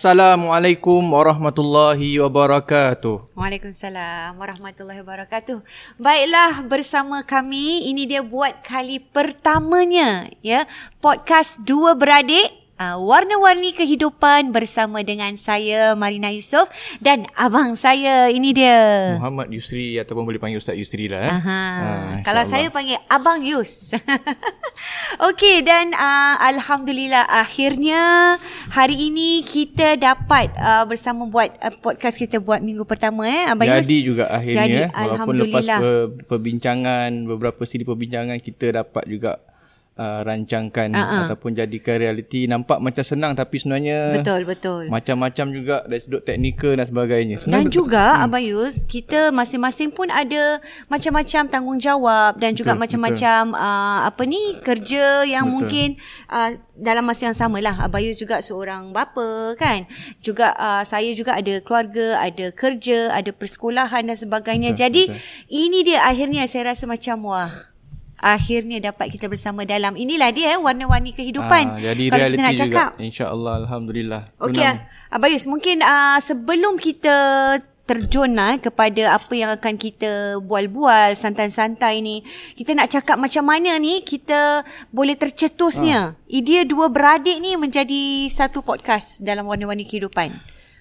Assalamualaikum warahmatullahi wabarakatuh. Waalaikumsalam warahmatullahi wabarakatuh. Baiklah bersama kami ini dia buat kali pertamanya ya podcast dua beradik uh, warna-warni kehidupan bersama dengan saya Marina Yusof dan abang saya ini dia. Muhammad Yusri ataupun boleh panggil Ustaz Yusri lah. Eh. Aha. Uh, Kalau saya panggil Abang Yus. Okey dan uh, alhamdulillah akhirnya hari ini kita dapat uh, bersama buat uh, podcast kita buat minggu pertama eh Abang Jadi Yus. Jadi juga akhirnya Jadi, walaupun lepas perbincangan beberapa siri perbincangan kita dapat juga uh, rancangkan uh-huh. ataupun jadikan realiti nampak macam senang tapi sebenarnya betul betul macam-macam juga dari sudut teknikal dan sebagainya sebenarnya dan betul. juga hmm. Abayus kita masing-masing pun ada macam-macam tanggungjawab dan juga betul, macam-macam betul. Uh, apa ni kerja yang betul. mungkin uh, dalam masa yang samalah Abayus juga seorang bapa kan juga uh, saya juga ada keluarga ada kerja ada persekolahan dan sebagainya betul, jadi betul. ini dia akhirnya saya rasa macam wah akhirnya dapat kita bersama dalam inilah dia eh, warna-warni kehidupan. Ha, jadi Kalau kita nak cakap. InsyaAllah. Alhamdulillah. Okey. Abayus, mungkin uh, sebelum kita terjun uh, kepada apa yang akan kita bual-bual santai-santai ni. Kita nak cakap macam mana ni kita boleh tercetusnya. Ha. Idea dua beradik ni menjadi satu podcast dalam warna-warni kehidupan.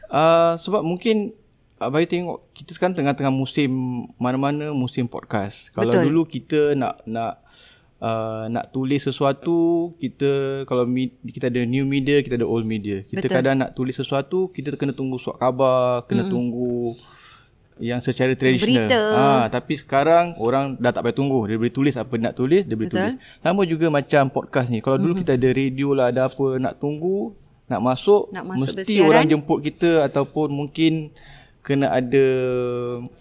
Uh, sebab mungkin Abai tengok kita sekarang tengah-tengah musim mana-mana musim podcast. Kalau Betul. dulu kita nak nak uh, nak tulis sesuatu, kita kalau mi, kita ada new media, kita ada old media. Kita Betul. kadang nak tulis sesuatu, kita kena tunggu surat khabar, kena hmm. tunggu yang secara tradisional. Ah, ha, tapi sekarang orang dah tak payah tunggu. Dia boleh tulis apa nak tulis, dia boleh Betul. tulis. Sama juga macam podcast ni. Kalau dulu hmm. kita ada radio lah, ada apa nak tunggu, nak masuk, nak masuk mesti bersiaran. orang jemput kita ataupun mungkin kena ada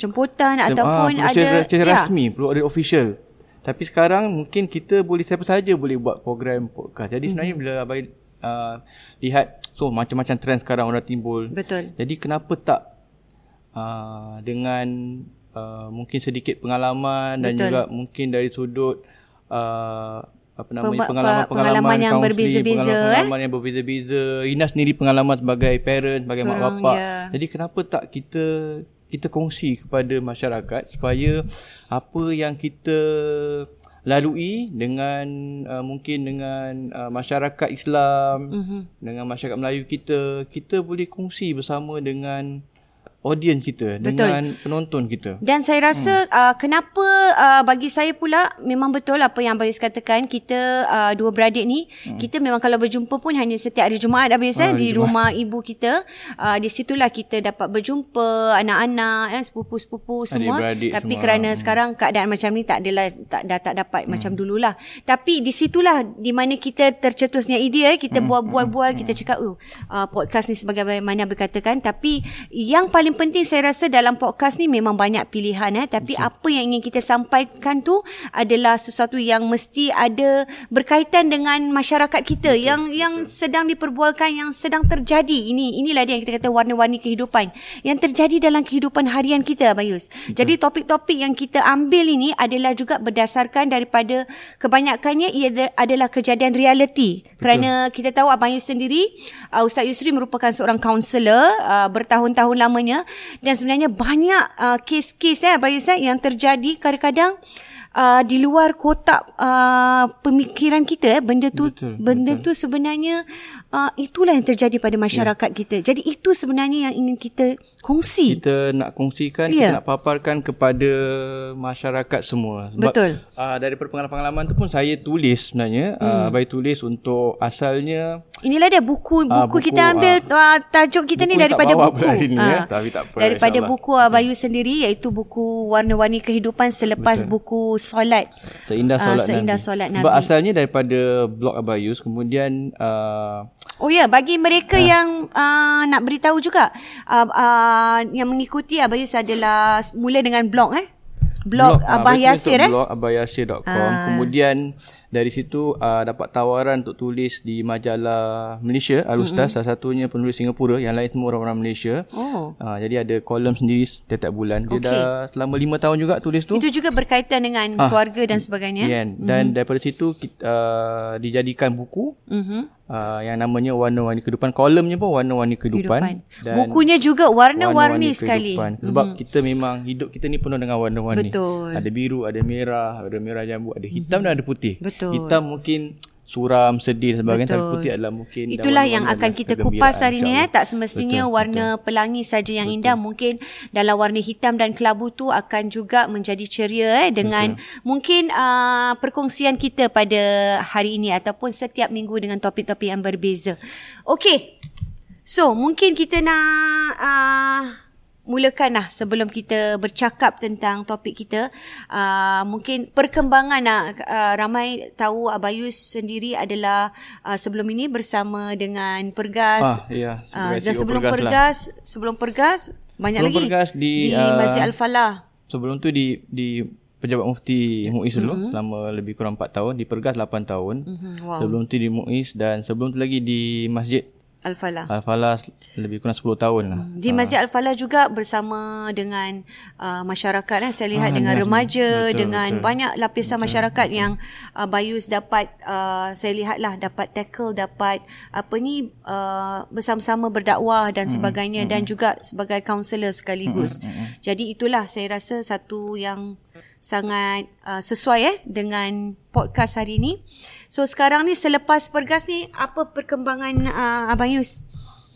jemputan ataupun ah, ada secara ya. rasmi perlu ada official. Tapi sekarang mungkin kita boleh siapa saja boleh buat program podcast. Jadi sebenarnya bila abai uh, lihat so macam-macam trend sekarang orang timbul. Betul. Jadi kenapa tak uh, dengan uh, mungkin sedikit pengalaman betul. dan juga mungkin dari sudut uh, apa nama Pemba- pengalaman, yang berbeza-beza pengalaman, eh? pengalaman yang berbeza-beza Ina sendiri pengalaman sebagai parent sebagai Seorang, mak bapak ya. jadi kenapa tak kita kita kongsi kepada masyarakat supaya apa yang kita lalui dengan uh, mungkin dengan uh, masyarakat Islam mm-hmm. dengan masyarakat Melayu kita kita boleh kongsi bersama dengan audience kita betul. dengan penonton kita. Dan saya rasa hmm. uh, kenapa uh, bagi saya pula memang betul apa yang Abayus katakan kita uh, dua beradik ni hmm. kita memang kalau berjumpa pun hanya setiap hari Jumaat Abayus eh, ah, di rumah ibu kita uh, di situlah kita dapat berjumpa anak-anak eh, sepupu-sepupu semua tapi semua. kerana hmm. sekarang keadaan macam ni tak adalah tak dah tak dapat hmm. macam dululah. Tapi di situlah di mana kita tercetusnya idea eh, kita hmm. buat-buat-buat hmm. kita cakap oh uh, podcast ni sebagaimana berkatakan tapi yang paling paling penting saya rasa dalam podcast ni memang banyak pilihan eh tapi okay. apa yang ingin kita sampaikan tu adalah sesuatu yang mesti ada berkaitan dengan masyarakat kita betul, yang betul. yang sedang diperbualkan yang sedang terjadi ini inilah dia yang kita kata warna-warni kehidupan yang terjadi dalam kehidupan harian kita Bayus. Betul. Jadi topik-topik yang kita ambil ini adalah juga berdasarkan daripada kebanyakannya ia adalah kejadian realiti kerana kita tahu Abang Yus sendiri uh, Ustaz Yusri merupakan seorang kaunselor uh, bertahun-tahun lamanya dan sebenarnya banyak uh, kes-kes eh Bayus eh, yang terjadi kadang-kadang uh, di luar kotak uh, pemikiran kita eh benda tu betul, benda betul. tu sebenarnya uh, itulah yang terjadi pada masyarakat yeah. kita. Jadi itu sebenarnya yang ingin kita kongsi. Kita nak kongsikan, yeah. kita nak paparkan kepada masyarakat semua. Sebab, Betul. Uh, dari pengalaman-pengalaman tu pun saya tulis sebenarnya. Hmm. Uh, bayi tulis untuk asalnya. Inilah dia buku buku, uh, buku kita ambil uh, tajuk kita buku ni daripada buku. Ni, uh, ya. Tapi tak apa, daripada buku Abayu uh, sendiri iaitu buku Warna-Warni Kehidupan selepas Betul. buku solat. Seindah solat, uh, seindah solat Nabi. Sebab asalnya daripada blog Abayus kemudian uh, Oh ya, bagi mereka uh. yang uh, nak beritahu juga uh, uh, yang mengikuti Abayus adalah mula dengan blog eh. Blog, blog Abah Yasir eh. Blog abahyasir.com. Uh. Kemudian dari situ uh, dapat tawaran untuk tulis di majalah Malaysia Al-Ustaz mm-hmm. salah satunya penulis Singapura yang lain semua orang-orang Malaysia oh. uh, jadi ada kolom sendiri setiap bulan dia okay. dah selama lima tahun juga tulis tu itu juga berkaitan dengan uh, keluarga dan sebagainya yeah. dan mm-hmm. daripada situ kita, uh, dijadikan buku mm-hmm. Uh, yang namanya warna-warni kehidupan. Kolomnya pun warna-warni kehidupan, kehidupan. dan bukunya juga warna-warni sekali. sebab mm-hmm. kita memang hidup kita ni penuh dengan warna-warni. Betul. Ada biru ada merah ada merah jambu ada hitam mm-hmm. dan ada putih. Betul. Hitam mungkin suram, sedih dan sebagainya tapi putih adalah mungkin itulah yang akan kita kupas hari ni eh tak semestinya betul, warna betul. pelangi saja yang betul. indah mungkin dalam warna hitam dan kelabu tu akan juga menjadi ceria eh dengan betul. mungkin uh, perkongsian kita pada hari ini ataupun setiap minggu dengan topik-topik yang berbeza okey so mungkin kita nak uh, mulakan lah sebelum kita bercakap tentang topik kita. Uh, mungkin perkembangan lah. Uh, ramai tahu Abayus sendiri adalah uh, sebelum ini bersama dengan Pergas. Ah, ya. Uh, dan sebelum Pergas, Pergas lah. sebelum Pergas banyak sebelum lagi Pergas di, di uh, Masjid Al-Falah. Sebelum tu di di Pejabat Mufti Muiz dulu mm-hmm. selama lebih kurang 4 tahun, di Pergas 8 tahun. Mm-hmm. Wow. Sebelum tu di Muiz dan sebelum tu lagi di Masjid Al-Falah. Al-Falah lebih kurang 10 tahun lah. Hmm. Di Masjid Al-Falah juga bersama dengan uh, masyarakat. Eh. Saya lihat ah, dengan ya. remaja, betul, dengan betul. banyak lapisan betul, masyarakat betul. yang uh, Bayus dapat, uh, saya lihatlah dapat tackle, dapat apa ni uh, bersama-sama berdakwah dan hmm. sebagainya. Hmm. Dan juga sebagai kaunselor sekaligus. Hmm. Hmm. Jadi itulah saya rasa satu yang sangat uh, sesuai eh dengan podcast hari ini. So sekarang ni selepas pergas ni apa perkembangan uh, Abang Yus?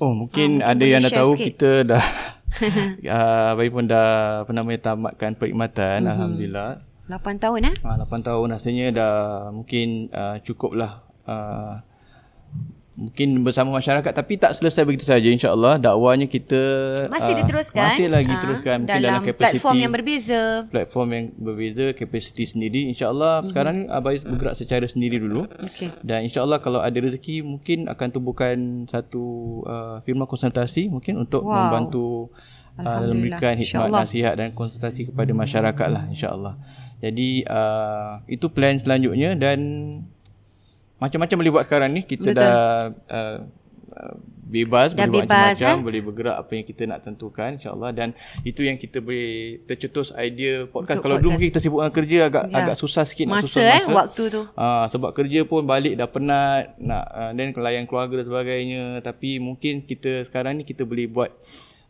Oh mungkin, uh, mungkin ada yang dah tahu sikit. kita dah uh, Abang pun dah apa namanya tamatkan perkhidmatan mm-hmm. alhamdulillah. 8 tahun eh? Ah uh, 8 tahun rasanya dah mungkin uh, cukuplah uh, mungkin bersama masyarakat tapi tak selesai begitu saja insyaallah. Dakwanya kita masih uh, diteruskan masih lagi uh, teruskan dalam, dalam platform yang berbeza. Platform yang berbeza kapasiti sendiri. Insyaallah mm-hmm. sekarang abai bergerak secara sendiri dulu. Okay. dan insyaallah kalau ada rezeki mungkin akan tumbuhkan satu uh, firma konsultasi mungkin untuk wow. membantu uh, memberikan hikmat nasihat dan konsultasi kepada masyarakat lah insyaallah. Jadi uh, itu plan selanjutnya dan macam-macam boleh buat sekarang ni kita Betul. dah uh, bebas dah boleh bebas, buat macam-macam eh? boleh bergerak apa yang kita nak tentukan insyaallah dan itu yang kita boleh tercetus idea podcast Untuk kalau podcast. dulu mungkin kita sibuk dengan kerja agak ya. agak susah sikit masa, nak susun masa eh waktu tu uh, sebab kerja pun balik dah penat nak dan uh, layan keluarga dan sebagainya tapi mungkin kita sekarang ni kita boleh buat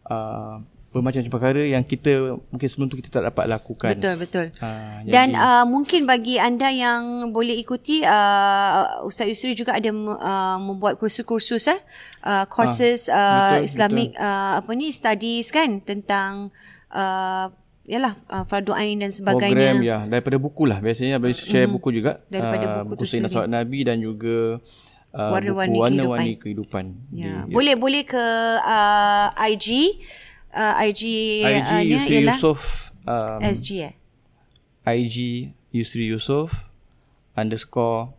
uh, bermacam-macam perkara yang kita mungkin sebelum tu kita tak dapat lakukan. Betul betul. Ha, Dan uh, mungkin bagi anda yang boleh ikuti uh, Ustaz Yusri juga ada uh, membuat kursus-kursus eh uh, courses ha, uh, Islamic betul. Uh, apa ni studies kan tentang uh, yalah uh, fardu ain dan sebagainya. Program ya daripada buku lah biasanya bagi share mm-hmm. buku juga daripada uh, buku, buku Sayyidina Nabi dan juga uh, warna-warni kehidupan. Warna-warni kehidupan. Ya. Di, boleh ya. boleh ke uh, IG uh, IG IG uh, Yusri ialah Yusof um, SG eh? IG Yusri Yusof underscore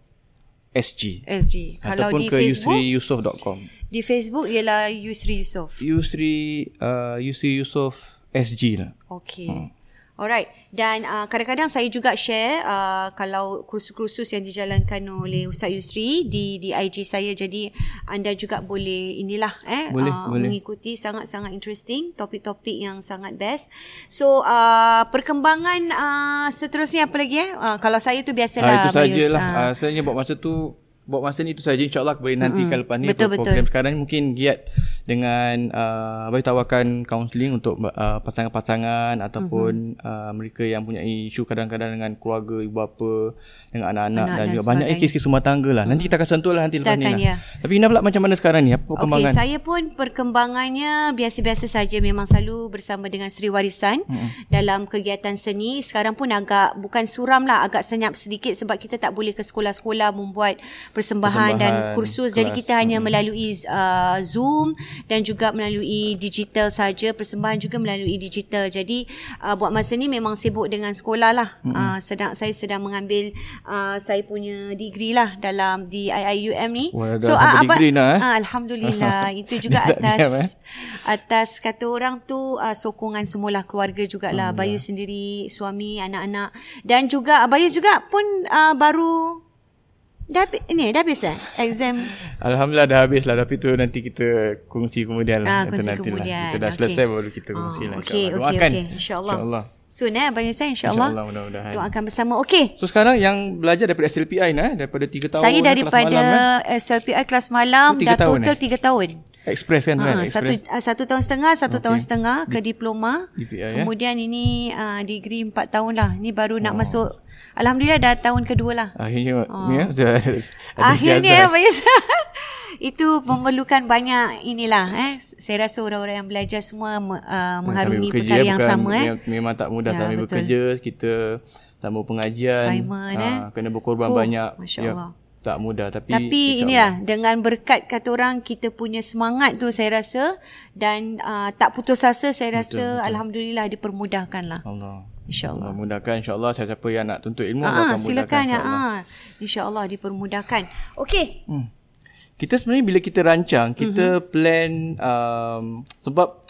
SG SG kalau di ke Facebook? yusriyusof.com di Facebook ialah Yusri Yusof. Yusri uh, Yusri Yusof SG lah. Okay hmm. Alright. Dan uh, kadang-kadang saya juga share uh, kalau kursus-kursus yang dijalankan oleh Ustaz Yusri di di IG saya. Jadi anda juga boleh inilah eh boleh, uh, boleh. mengikuti. Sangat-sangat interesting. Topik-topik yang sangat best. So uh, perkembangan uh, seterusnya apa lagi eh? Uh, kalau saya tu biasalah uh, itu sajalah. Uh, uh, saya buat masa tu buat masa ni itu saja insyaallah boleh nanti mm-hmm. lepas ni betul, betul. program sekarang ni mungkin giat dengan uh, bagi tawarkan kaunseling untuk uh, pasangan-pasangan ataupun mm-hmm. uh, mereka yang punya isu kadang-kadang dengan keluarga ibu bapa dengan anak-anak Anak dan, dan juga banyak kes-kes rumah tangga lah. Nanti kita akan sentuh lah nanti lepas ni lah. Ya. Tapi Ina pula macam mana sekarang ni? Apa perkembangan? Okay, saya pun perkembangannya biasa-biasa saja. Memang selalu bersama dengan Sri Warisan hmm. dalam kegiatan seni. Sekarang pun agak bukan suram lah. Agak senyap sedikit sebab kita tak boleh ke sekolah-sekolah membuat persembahan, persembahan dan kursus. Kelas. Jadi kita hanya hmm. melalui uh, Zoom dan juga melalui digital saja. Persembahan juga melalui digital. Jadi uh, buat masa ni memang sibuk dengan sekolah lah. Hmm. Uh, sedang Saya sedang mengambil uh, saya punya degree lah dalam di IIUM ni. Wah, so uh, apa lah, eh? uh, alhamdulillah itu juga atas diam, eh? atas kata orang tu uh, sokongan semula keluarga jugalah hmm, Bayu ya. sendiri, suami, anak-anak dan juga Bayu juga pun uh, baru Dah ni dah habis eh exam. Alhamdulillah dah habis lah tapi tu nanti kita kongsi kemudian lah. Ah, kongsi nanti kemudian. Lah. Kita dah okay. selesai baru kita kongsi oh, lah. Okey okey okey insya-Allah. Insya-Allah. Soon eh Abang Yusai insya-Allah. Insya-Allah mudah-mudahan. Doakan bersama. Okey. So sekarang yang belajar daripada SLPI nah eh? daripada 3 tahun Saya daripada kelas malam, eh? SLPI kelas malam dah tahun, total 3 eh? tahun. Express kan, ha, kan? Satu, uh, satu tahun setengah, satu okay. tahun setengah ke diploma. DPI, ya? Kemudian ya? ini uh, degree empat tahun lah. Ni baru oh. nak masuk Alhamdulillah dah tahun kedua lah. Akhirnya oh. ya. Akhirnya ya? Itu memerlukan banyak inilah eh. Saya rasa orang-orang yang belajar semua uh, mengharungi perkara yang bukan, sama eh. Memang tak mudah ya, sambil bekerja kita sama pengajian. Simon, eh. ha, kena berkorban oh, banyak. Masya-Allah. Ya tak mudah tapi tapi inilah dengan berkat kata orang kita punya semangat tu saya rasa dan uh, tak putus asa saya betul, rasa betul. alhamdulillah dipermudahkan lah. Allah. Insyaallah. Allah mudahkan insyaallah siapa yang nak tuntut ilmu Allah akan silakan ya insyaallah. dipermudahkan. Okey. Hmm. kita sebenarnya bila kita rancang kita mm-hmm. plan um, sebab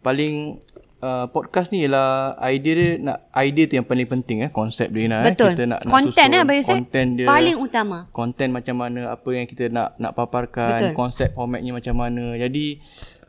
paling uh, podcast ni ialah idea dia nak idea tu yang paling penting eh konsep dia nak Betul. Eh. kita nak content nak susun, eh content dia paling utama content macam mana apa yang kita nak nak paparkan Betul. konsep formatnya macam mana jadi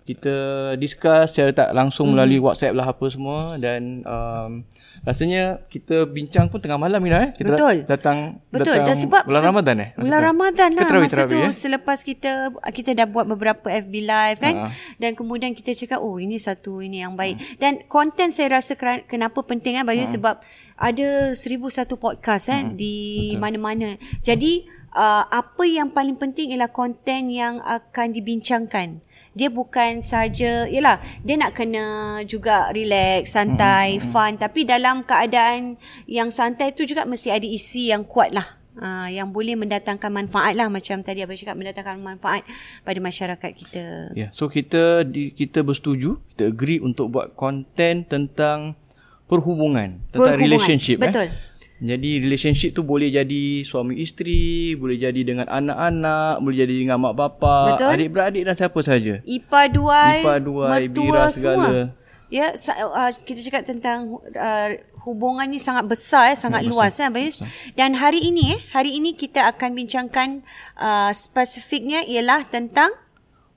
kita discuss secara tak langsung mm-hmm. melalui WhatsApp lah apa semua dan um, rasanya kita bincang pun tengah malam ni eh. Kita Betul. datang Betul. datang dan sebab bulan Ramadan eh. Bulan Ramadan lah terawih, masa terawih, tu eh? selepas kita kita dah buat beberapa FB live kan uh dan kemudian kita cakap oh ini satu ini yang baik. uh Dan konten saya rasa kenapa penting kan Bayu uh sebab ada seribu satu podcast kan uh di Betul. mana-mana. Jadi uh, apa yang paling penting ialah konten yang akan dibincangkan dia bukan saja yalah dia nak kena juga relax santai hmm, hmm. fun tapi dalam keadaan yang santai tu juga mesti ada isi yang kuat lah Uh, yang boleh mendatangkan manfaat lah macam tadi abang cakap mendatangkan manfaat pada masyarakat kita. Ya, yeah. so kita di, kita bersetuju, kita agree untuk buat konten tentang perhubungan, tentang perhubungan. relationship eh. Betul. Eh. Jadi relationship tu boleh jadi suami isteri, boleh jadi dengan anak-anak, boleh jadi dengan mak bapa, adik-beradik dan siapa saja. Ipa duai, Ipa duai, bira segala. Ya, uh, kita cakap tentang uh, hubungan ni sangat besar, eh, sangat, sangat luas besar. eh, Bayus. Dan hari ini eh, hari ini kita akan bincangkan uh, spesifiknya ialah tentang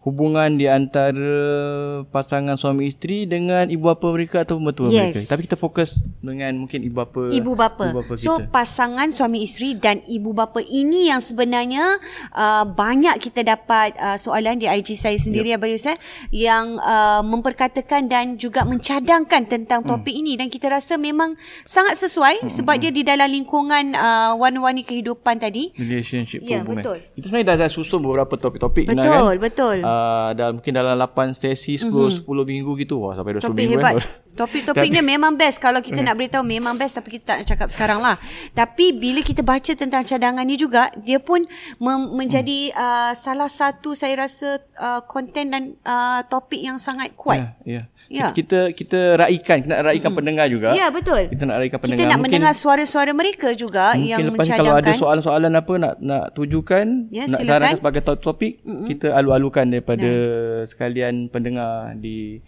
hubungan di antara pasangan suami isteri dengan ibu bapa mereka atau mertua yes. mereka. Tapi kita fokus dengan mungkin ibu bapa. Ibu bapa. Ibu bapa so kita. pasangan suami isteri dan ibu bapa ini yang sebenarnya uh, banyak kita dapat uh, soalan di IG saya sendiri yep. Abang Yusuf yang uh, memperkatakan dan juga mencadangkan tentang hmm. topik hmm. ini dan kita rasa memang sangat sesuai hmm. sebab hmm. dia di dalam lingkungan uh, warna-warni kehidupan tadi. Relationship ya, betul. Itu sebenarnya dah, dah susun beberapa topik-topik betul, kan. Betul, betul. Uh, dalam mungkin dalam 8 sesi 10 mm-hmm. 10 minggu gitu wah sampai 20 Topik minggu hebat. kan. Topik-topiknya memang best kalau kita nak beritahu memang best tapi kita tak nak cakap sekarang lah. Tapi bila kita baca tentang cadangan ni juga dia pun mem- menjadi mm. uh, salah satu saya rasa uh, konten dan uh, topik yang sangat kuat. Ya, yeah, yeah. Ya. Kita kita raikan, kita nak raikan hmm. pendengar juga. Ya, betul. Kita nak raikan pendengar. Kita nak mungkin, mendengar suara-suara mereka juga mungkin yang lepas mencadangkan. Kalau ada soalan-soalan apa nak nak tujukan, ya, nak sarankan sebagai topik, mm-hmm. kita alu-alukan daripada ya. sekalian pendengar di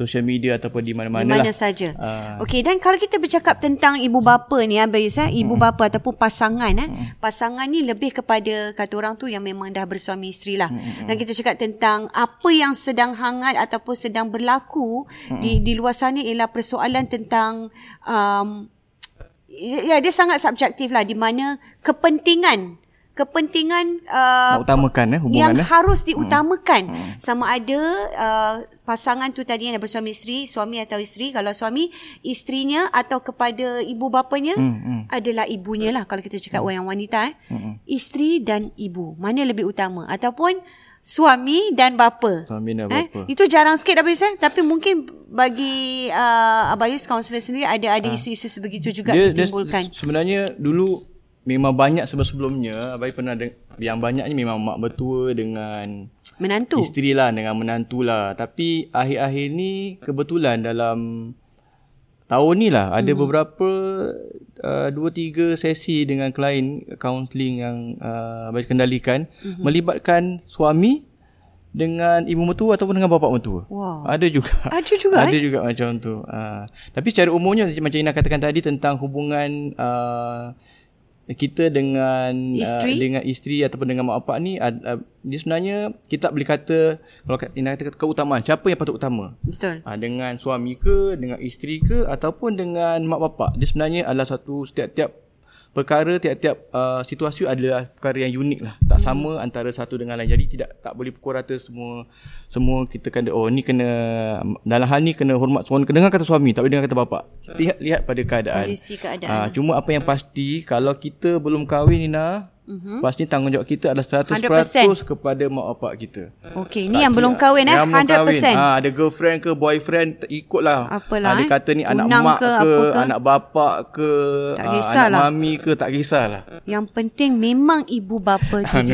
social media ataupun di mana-mana lah. Di mana saja. Uh. Okey dan kalau kita bercakap tentang ibu bapa ni Abayus eh, ibu hmm. bapa ataupun pasangan eh. Hmm. Pasangan ni lebih kepada kata orang tu yang memang dah bersuami isteri lah. Hmm. Dan kita cakap tentang apa yang sedang hangat ataupun sedang berlaku hmm. di di luar sana ialah persoalan tentang um, ya dia sangat subjektif lah di mana kepentingan kepentingan uh, utamakan eh hubungan yang eh. harus diutamakan hmm. Hmm. sama ada uh, pasangan tu tadi yang bersuami isteri suami atau isteri kalau suami isterinya atau kepada ibu bapanya hmm. Hmm. adalah ibunya lah kalau kita cakap hmm. yang wanita eh hmm. hmm. isteri dan ibu mana lebih utama ataupun suami dan bapa suami dan eh? bapa itu jarang sikit Abayus eh tapi mungkin bagi uh, Abayus kaunselor sendiri ada ada ha. isu-isu sebegitu juga dia, ditimbulkan dia, sebenarnya dulu memang banyak sebelum-sebelumnya abai pernah de- yang banyak ni memang mak bertua dengan menantu isteri lah dengan menantu lah tapi akhir-akhir ni kebetulan dalam tahun ni lah ada mm-hmm. beberapa uh, dua tiga sesi dengan klien counselling yang uh, abai kendalikan mm-hmm. melibatkan suami dengan ibu mertua ataupun dengan bapa mertua. Wow. Ada juga. Ada juga. Ada eh? juga macam tu. Uh, tapi secara umumnya macam Ina katakan tadi tentang hubungan uh, kita dengan isteri? Uh, dengan isteri ataupun dengan mak bapak ni uh, uh, dia sebenarnya kita tak boleh kata kalau Ina kata keutamaan. Siapa yang patut utama? Betul. Uh, dengan suami ke dengan isteri ke ataupun dengan mak bapak? Dia sebenarnya adalah satu setiap-tiap perkara tiap-tiap uh, situasi adalah perkara yang unik lah. Tak hmm. sama antara satu dengan lain. Jadi tidak tak boleh pukul rata semua semua kita kena oh ni kena dalam hal ni kena hormat suami kena dengar kata suami tak boleh dengar kata bapak. Lihat lihat pada keadaan. Kondisi keadaan. Uh, cuma apa yang pasti kalau kita belum kahwin Nina Mm-hmm. Pasti tanggungjawab kita adalah 100% 100%. kepada mak bapak kita. Okey, ni yang belum kahwin eh 100%. Kahwin. Ha, ada girlfriend ke boyfriend ikutlah. Apalah. Ada eh? kata ni anak mak ke, ke, ke, anak bapak ke, tak ha, anak mami ke, tak kisahlah. Yang penting memang ibu bapa tu.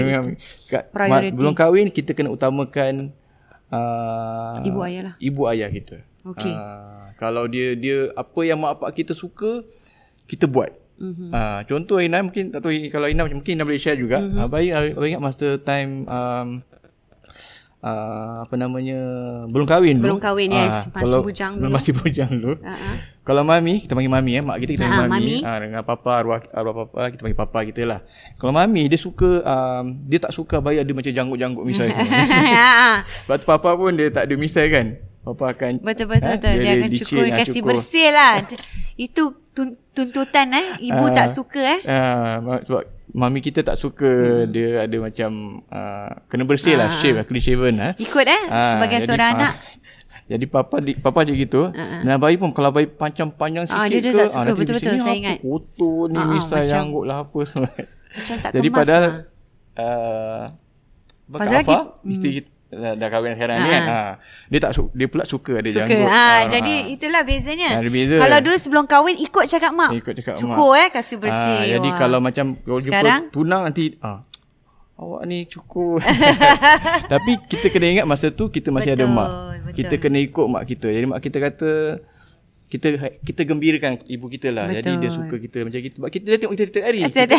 Priority. Belum kahwin kita kena utamakan uh, ibu ayah lah. Ibu ayah kita. Okey. Uh, kalau dia dia apa yang mak bapak kita suka kita buat. Mm-hmm. Uh, contoh Ina mungkin tak tahu kalau Ina mungkin Ina boleh share juga. Mm-hmm. Uh, baik uh, ingat masa time um, uh, apa namanya belum kahwin belum kahwin uh, yes masih kalau, bujang dulu. Masih bujang dulu. Uh-huh. Kalau mami kita panggil mami eh mak kita kita panggil uh, mami. Ah uh, dengan papa arwah arwah papa kita panggil papa kita lah. Kalau mami dia suka um, dia tak suka bayar dia macam janggut-janggut misai semua. Sebab tu papa pun dia tak ada misai kan. Papa akan betul betul, eh, betul. dia, dia akan cukur kasih cukur. bersih lah. Itu tuntutan eh? Ibu uh, tak suka eh? Uh, sebab mami kita tak suka hmm. dia ada macam uh, kena bersih uh, lah shave lah clean shaven eh? Ikut eh? Uh, sebagai jadi, seorang uh, anak. jadi papa di, papa je gitu. Uh-huh. dan bayi pun kalau bayi panjang panjang sikit uh, dia, dia ke tak suka, uh, betul-betul saya ingat. kotor ni uh, misal uh, janggut lah apa semua. macam tak jadi padahal lah. uh, Pasal apa? Hmm dah, dah kahwin sekarang ni kan. Ha. Dia tak dia pula suka ada suka. janggut. Ha, ha, jadi itulah bezanya. Ha, beza. Kalau dulu sebelum kahwin ikut cakap mak. Ikut cakap Cukup mak. Cukup eh kasih bersih. Ha, jadi kalau macam kalau sekarang? jumpa tunang nanti ha, awak ni cukup. Tapi kita kena ingat masa tu kita masih betul, ada mak. Betul. Kita kena ikut mak kita. Jadi mak kita kata kita kita gembirakan ibu kita lah. Betul. Jadi dia suka kita macam gitu. Sebab kita dia tengok kita setiap hari. kita, kita,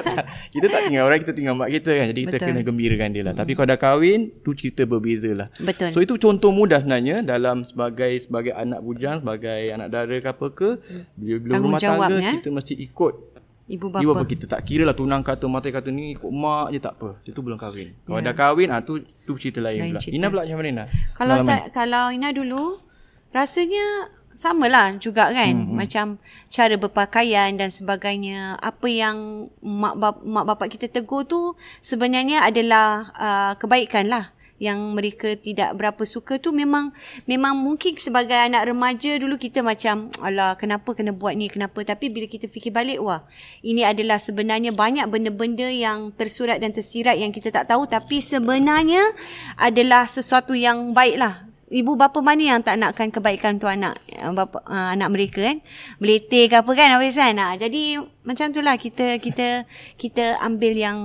tak, kita tak tinggal orang, kita tinggal mak kita kan. Jadi kita Betul. kena gembirakan dia lah. Hmm. Tapi kalau dah kahwin, tu cerita berbeza lah. Betul. So itu contoh mudah sebenarnya dalam sebagai sebagai anak bujang, sebagai anak dara ke apa ke. Bila, bila rumah tangga, ya? kita mesti ikut Ibu bapa. Ibu bapa kita tak kira lah tunang kata mata kata ni ikut mak je tak apa. Itu belum kahwin. Kalau yeah. dah kahwin ah tu tu cerita lain, lain pula. Cerita. Ina pula macam mana Kalau sa- kalau Ina dulu rasanya sama lah juga kan. Hmm, macam cara berpakaian dan sebagainya. Apa yang mak bap- mak bapak kita tegur tu sebenarnya adalah uh, kebaikan lah. Yang mereka tidak berapa suka tu memang memang mungkin sebagai anak remaja dulu kita macam alah kenapa kena buat ni kenapa? Tapi bila kita fikir balik wah ini adalah sebenarnya banyak benda-benda yang tersurat dan tersirat yang kita tak tahu. Tapi sebenarnya adalah sesuatu yang baik lah ibu bapa mana yang tak nakkan kebaikan tu anak bapa uh, anak mereka kan melete ke apa kan habis kan nah, jadi macam itulah kita kita kita ambil yang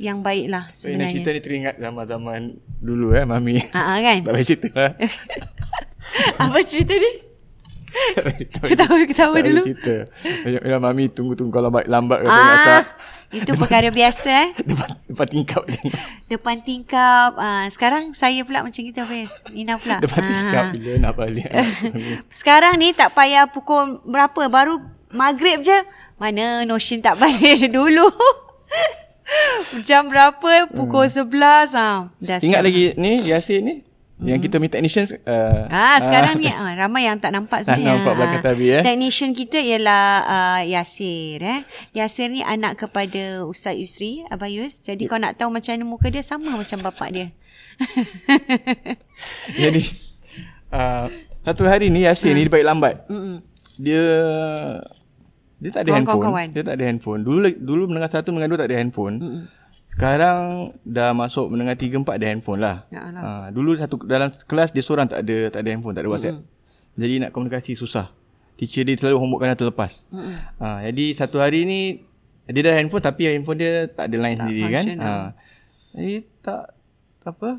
yang baik lah sebenarnya. Cerita ni teringat zaman-zaman dulu eh mami. Ha uh-huh, kan. Tak cerita lah. apa cerita ni? ketawa ketawa dulu. Cerita. Macam mami tunggu-tunggu kalau baik lambat kata ah. Itu perkara biasa eh. Depan, depan tingkap. Depan tingkap. Uh, sekarang saya pula macam itu Hafiz. Nina pula. Depan uh. tingkap bila nak balik. sekarang ni tak payah pukul berapa. Baru maghrib je. Mana Noshin tak balik dulu. Jam berapa? Pukul hmm. 11. Ha. Ingat lagi ni Yasin ni? Yang hmm. kita punya technician uh, ah, Sekarang uh, ni uh, Ramai yang tak nampak sebenarnya nampak belakang tabi eh. Technician kita ialah uh, Yasir eh. Yasir ni anak kepada Ustaz Yusri Abayus Jadi kau nak tahu macam mana muka dia Sama macam bapak dia Jadi uh, Satu hari ni Yasir uh. ni dia baik lambat Mm-mm. Dia Dia tak ada handphone kawan Dia tak ada handphone Dulu dulu menengah satu menengah dua tak ada handphone Mm-mm. Sekarang dah masuk menengah 3 4 ada handphone lah. Ya ha, dulu satu dalam kelas dia seorang tak ada tak ada handphone, tak ada WhatsApp. Mm-hmm. Jadi nak komunikasi susah. Teacher dia selalu homework kena terlepas. Mm-hmm. Ha, jadi satu hari ni dia dah handphone tapi handphone dia tak ada line tak sendiri kan. Ha. Jadi tak, apa?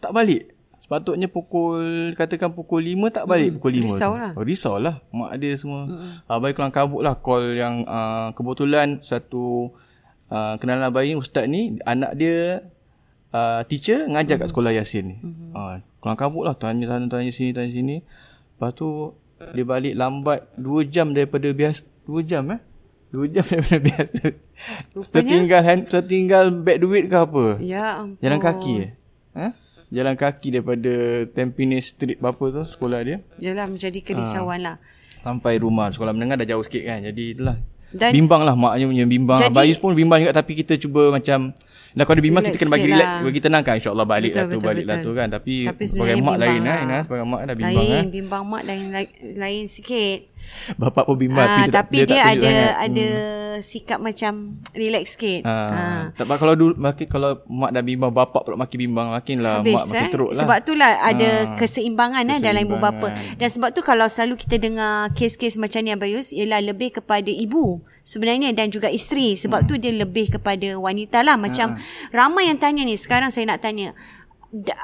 Tak balik. Sepatutnya pukul katakan pukul 5 tak balik hmm, pukul 5. Risau lah. Oh, risau lah. Mak dia semua. Hmm. Ha, baik kelang kabut lah call yang uh, kebetulan satu uh, kenalan bayi ustaz ni anak dia uh, teacher ngajar kat sekolah Yasin ni. Mm-hmm. Uh, kelang kabut lah tanya sana tanya sini tanya sini. Lepas tu dia balik lambat 2 jam daripada biasa 2 jam eh. Dua jam daripada biasa. Rupanya? Tertinggal, hand, tertinggal beg duit ke apa? Ya ampun. Jalan kaki eh? Ha? Jalan kaki daripada Tampines Street berapa tu sekolah dia? Yalah menjadi kerisauan ha. lah. Sampai rumah sekolah menengah dah jauh sikit kan. Jadi itulah. Dan bimbang lah maknya punya bimbang. Jadi, Bayus pun bimbang juga tapi kita cuba macam Dah kalau ada bimbang kita kena bagi relax lah. Bagi tenang kan InsyaAllah balik betul, lah tu betul, Balik betul. lah tu kan Tapi, Tapi sebagai mak lain lah. Ina, Sebagai mak dah bimbang lain, kan Bimbang mak lain, lain, lain sikit Bapak pun bimbang ha, Tapi dia, dia ada ada hmm. sikap macam Relax sikit ha. Ha. Tak kalau dulu makin, Kalau mak dah bimbang Bapak pula makin bimbang Makin lah Habis, mak makin eh? teruk lah Sebab tu lah ada ha. keseimbangan, eh, dalam ibu bapa Dan sebab tu kalau selalu kita dengar Kes-kes macam ni Abayus Ialah lebih kepada ibu sebenarnya dan juga isteri sebab hmm. tu dia lebih kepada wanita lah macam hmm. ramai yang tanya ni sekarang saya nak tanya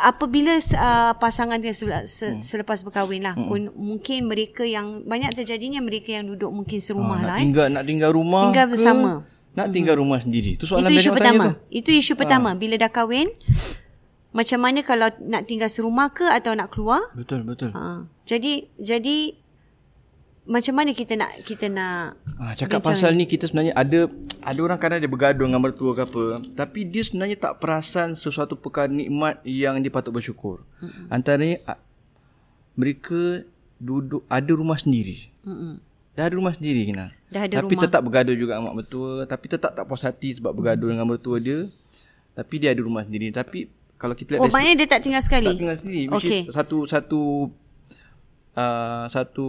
apabila uh, pasangan dia hmm. selepas berkahwin lah hmm. mungkin mereka yang banyak terjadinya mereka yang duduk mungkin serumah ha, lah nak tinggal eh. nak tinggal rumah tinggal bersama nak hmm. tinggal rumah sendiri tu soalan itu isu pertama tu. itu isu ha. pertama bila dah kahwin macam mana kalau nak tinggal serumah ke atau nak keluar betul betul ha. jadi jadi macam mana kita nak kita nak ha, cakap pasal ni kita sebenarnya ada ada orang kadang dia bergaduh dengan mertua ke apa tapi dia sebenarnya tak perasan sesuatu perkara nikmat yang dia patut bersyukur mm-hmm. antaranya mereka duduk ada rumah sendiri mm-hmm. dah ada rumah sendiri kena dah ada tapi rumah. tetap bergaduh juga dengan mak mertua tapi tetap tak puas hati sebab bergaduh mm-hmm. dengan mertua dia tapi dia ada rumah sendiri tapi kalau kita lihat oh maknanya dia tak tinggal sekali tak tinggal sendiri okay. satu satu uh, satu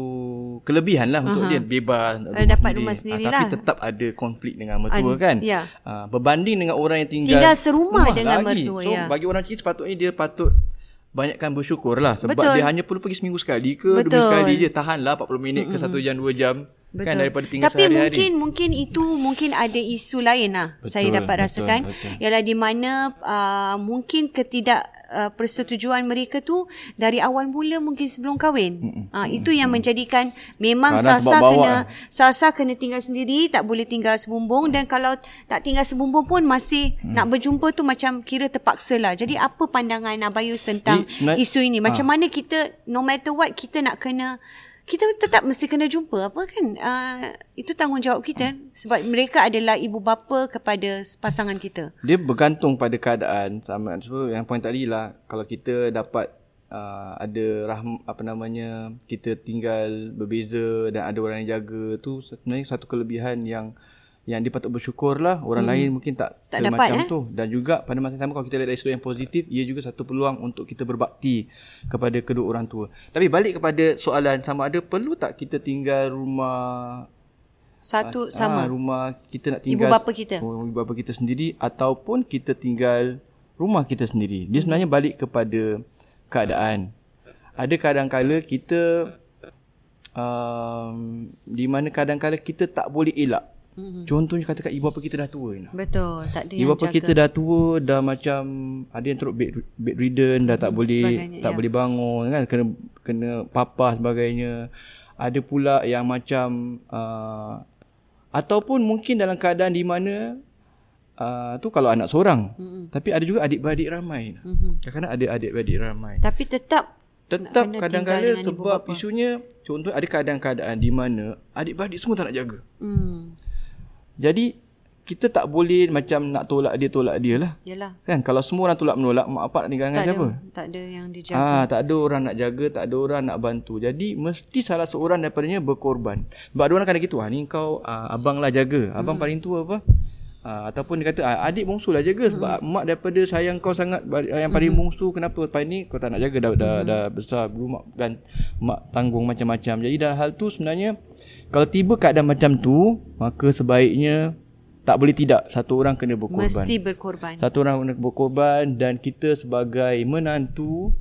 kelebihan lah uh-huh. untuk dia bebas uh, dapat rumah sendiri uh, tapi lah. tetap ada konflik dengan mertua Ad, kan yeah. uh, berbanding dengan orang yang tinggal tinggal serumah dengan lagi. mertua so ya. bagi orang Cina sepatutnya dia patut banyakkan bersyukur lah sebab Betul. dia hanya perlu pergi seminggu sekali ke Betul. dua sekali dia tahan lah 40 minit mm-hmm. ke satu jam dua jam Kan, Betul. Kan daripada tinggal Tapi sehari-hari. mungkin mungkin itu mungkin ada isu lain lah betul, saya dapat betul, rasakan betul. ialah di mana uh, mungkin ketidak uh, persetujuan mereka tu dari awal mula mungkin sebelum kahwin. Uh, itu yang menjadikan memang Sasa kena Sasa kena tinggal sendiri tak boleh tinggal sebumbung dan kalau tak tinggal sebumbung pun masih hmm. nak berjumpa tu macam kira terpaksa lah. Jadi apa pandangan Abayus tentang Jadi, isu ini? Macam ha. mana kita no matter what kita nak kena kita tetap mesti kena jumpa. Apa kan? Uh, itu tanggungjawab kita. Sebab mereka adalah ibu bapa kepada pasangan kita. Dia bergantung pada keadaan sama. Yang poin tadi lah kalau kita dapat uh, ada rahm apa namanya kita tinggal berbeza dan ada orang yang jaga tu sebenarnya satu kelebihan yang yang dia patut bersyukur lah orang hmm. lain mungkin tak, tak dapat, macam eh? tu. Dan juga pada masa yang sama kalau kita lihat dari sudut yang positif ia juga satu peluang untuk kita berbakti kepada kedua orang tua. Tapi balik kepada soalan sama ada perlu tak kita tinggal rumah satu ah, sama. rumah kita nak tinggal ibu bapa kita. Ibu bapa kita sendiri ataupun kita tinggal rumah kita sendiri. Dia sebenarnya balik kepada keadaan. Ada kadang-kala kita um, di mana kadang-kala kita tak boleh elak Mm-hmm. Contohnya katakan ibu bapa kita dah tua. Ina. Betul, tak ada ibu bapa kita dah tua, dah macam ada yang teruk bed bedridden, dah tak mm, boleh tak ya. boleh bangun kan kena kena papa sebagainya. Ada pula yang macam uh, ataupun mungkin dalam keadaan di mana uh, tu kalau anak seorang. Mm-hmm. Tapi ada juga adik-beradik ramai. Mm-hmm. Kadang-kadang ada adik-beradik ramai. Tapi tetap tetap kadang-kadang sebab isunya contoh ada keadaan-keadaan di mana adik-beradik semua tak nak jaga. Hmm. Jadi kita tak boleh macam nak tolak dia tolak dia lah. Yalah. Kan kalau semua orang tolak menolak mak bapak nak tinggal dengan siapa? Tak ada yang dijaga. Ah, tak ada orang nak jaga, tak ada orang nak bantu. Jadi mesti salah seorang daripadanya berkorban. Sebab ada orang kadang gitu, ah ni kau ah, abang lah jaga. Abang hmm. paling tua apa? Uh, ataupun dia kata ah, adik bongsu lah jaga sebab hmm. mak daripada sayang kau sangat yang paling hmm. bongsu kenapa lepas ni kau tak nak jaga dah, dah, hmm. dah besar mak kan mak tanggung macam-macam jadi dalam hal tu sebenarnya kalau tiba keadaan macam tu maka sebaiknya tak boleh tidak satu orang kena berkorban mesti berkorban satu orang kena berkorban dan kita sebagai menantu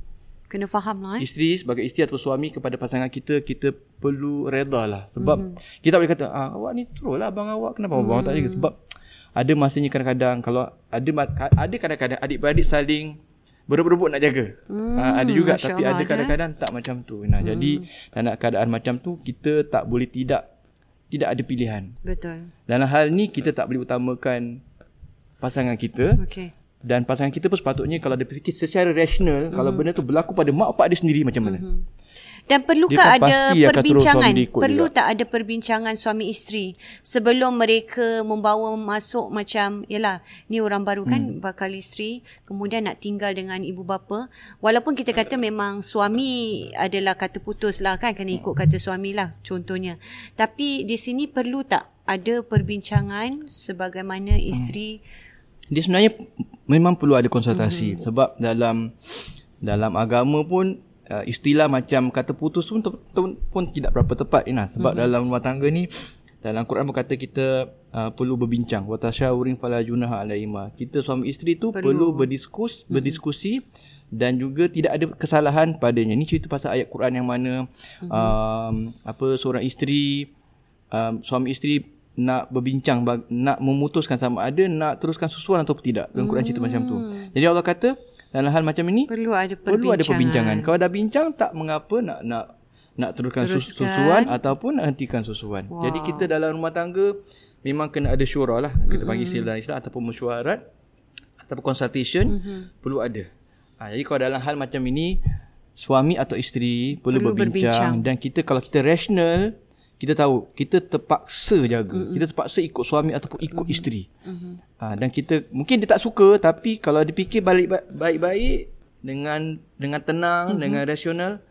kena faham lah eh? isteri sebagai isteri atau suami kepada pasangan kita kita perlu reda lah sebab mm-hmm. kita boleh kata ah, awak ni terus lah abang awak kenapa mm-hmm. abang tak jaga sebab ada masanya kadang-kadang kalau ada ada kadang-kadang adik-beradik saling berebut-rebut nak jaga. Hmm, ha, ada juga tapi ada eh. kadang-kadang tak macam tu. Nah, hmm. jadi dalam keadaan macam tu kita tak boleh tidak tidak ada pilihan. Betul. Dalam hal ni kita tak boleh utamakan pasangan kita. Okay. Dan pasangan kita pun sepatutnya kalau dia fikir secara rasional mm-hmm. kalau benda tu berlaku pada mak bapak dia sendiri macam mana mm-hmm. Dan perlukah ada perbincangan? Perlu juga. tak ada perbincangan suami isteri sebelum mereka membawa masuk macam yalah ni orang baru kan hmm. bakal isteri kemudian nak tinggal dengan ibu bapa walaupun kita kata memang suami adalah kata putus lah kan kena ikut kata suami lah contohnya. Tapi di sini perlu tak ada perbincangan sebagaimana isteri hmm. Dia sebenarnya memang perlu ada konsultasi hmm. sebab dalam dalam agama pun uh, istilah macam kata putus pun, pun, pun tidak berapa tepat Ina. sebab mm-hmm. dalam rumah tangga ni dalam Quran pun kata kita uh, perlu berbincang wa tasyawurin fala junaha alaihima kita suami isteri tu perlu, perlu berdiskus mm-hmm. berdiskusi dan juga tidak ada kesalahan padanya ni cerita pasal ayat Quran yang mana mm-hmm. um, apa seorang isteri um, suami isteri nak berbincang nak memutuskan sama ada nak teruskan susuan atau tidak dalam Quran cerita macam tu mm. jadi Allah kata dalam hal macam ini perlu ada perbincangan. Perlu ada perbincangan. Kalau dah bincang tak mengapa nak nak nak teruskan, teruskan. susuan ataupun nak hentikan susuan. Wow. Jadi kita dalam rumah tangga memang kena ada syura lah. Kita mm-hmm. panggil istilah Islam ataupun mesyuarat ataupun consultation mm-hmm. perlu ada. Ha, jadi kalau dalam hal macam ini suami atau isteri perlu, perlu berbincang. berbincang dan kita kalau kita rational kita tahu kita terpaksa jaga mm-hmm. kita terpaksa ikut suami ataupun ikut mm-hmm. isteri mm-hmm. Ha, dan kita mungkin dia tak suka tapi kalau dipikir balik baik-baik dengan dengan tenang mm-hmm. dengan rasional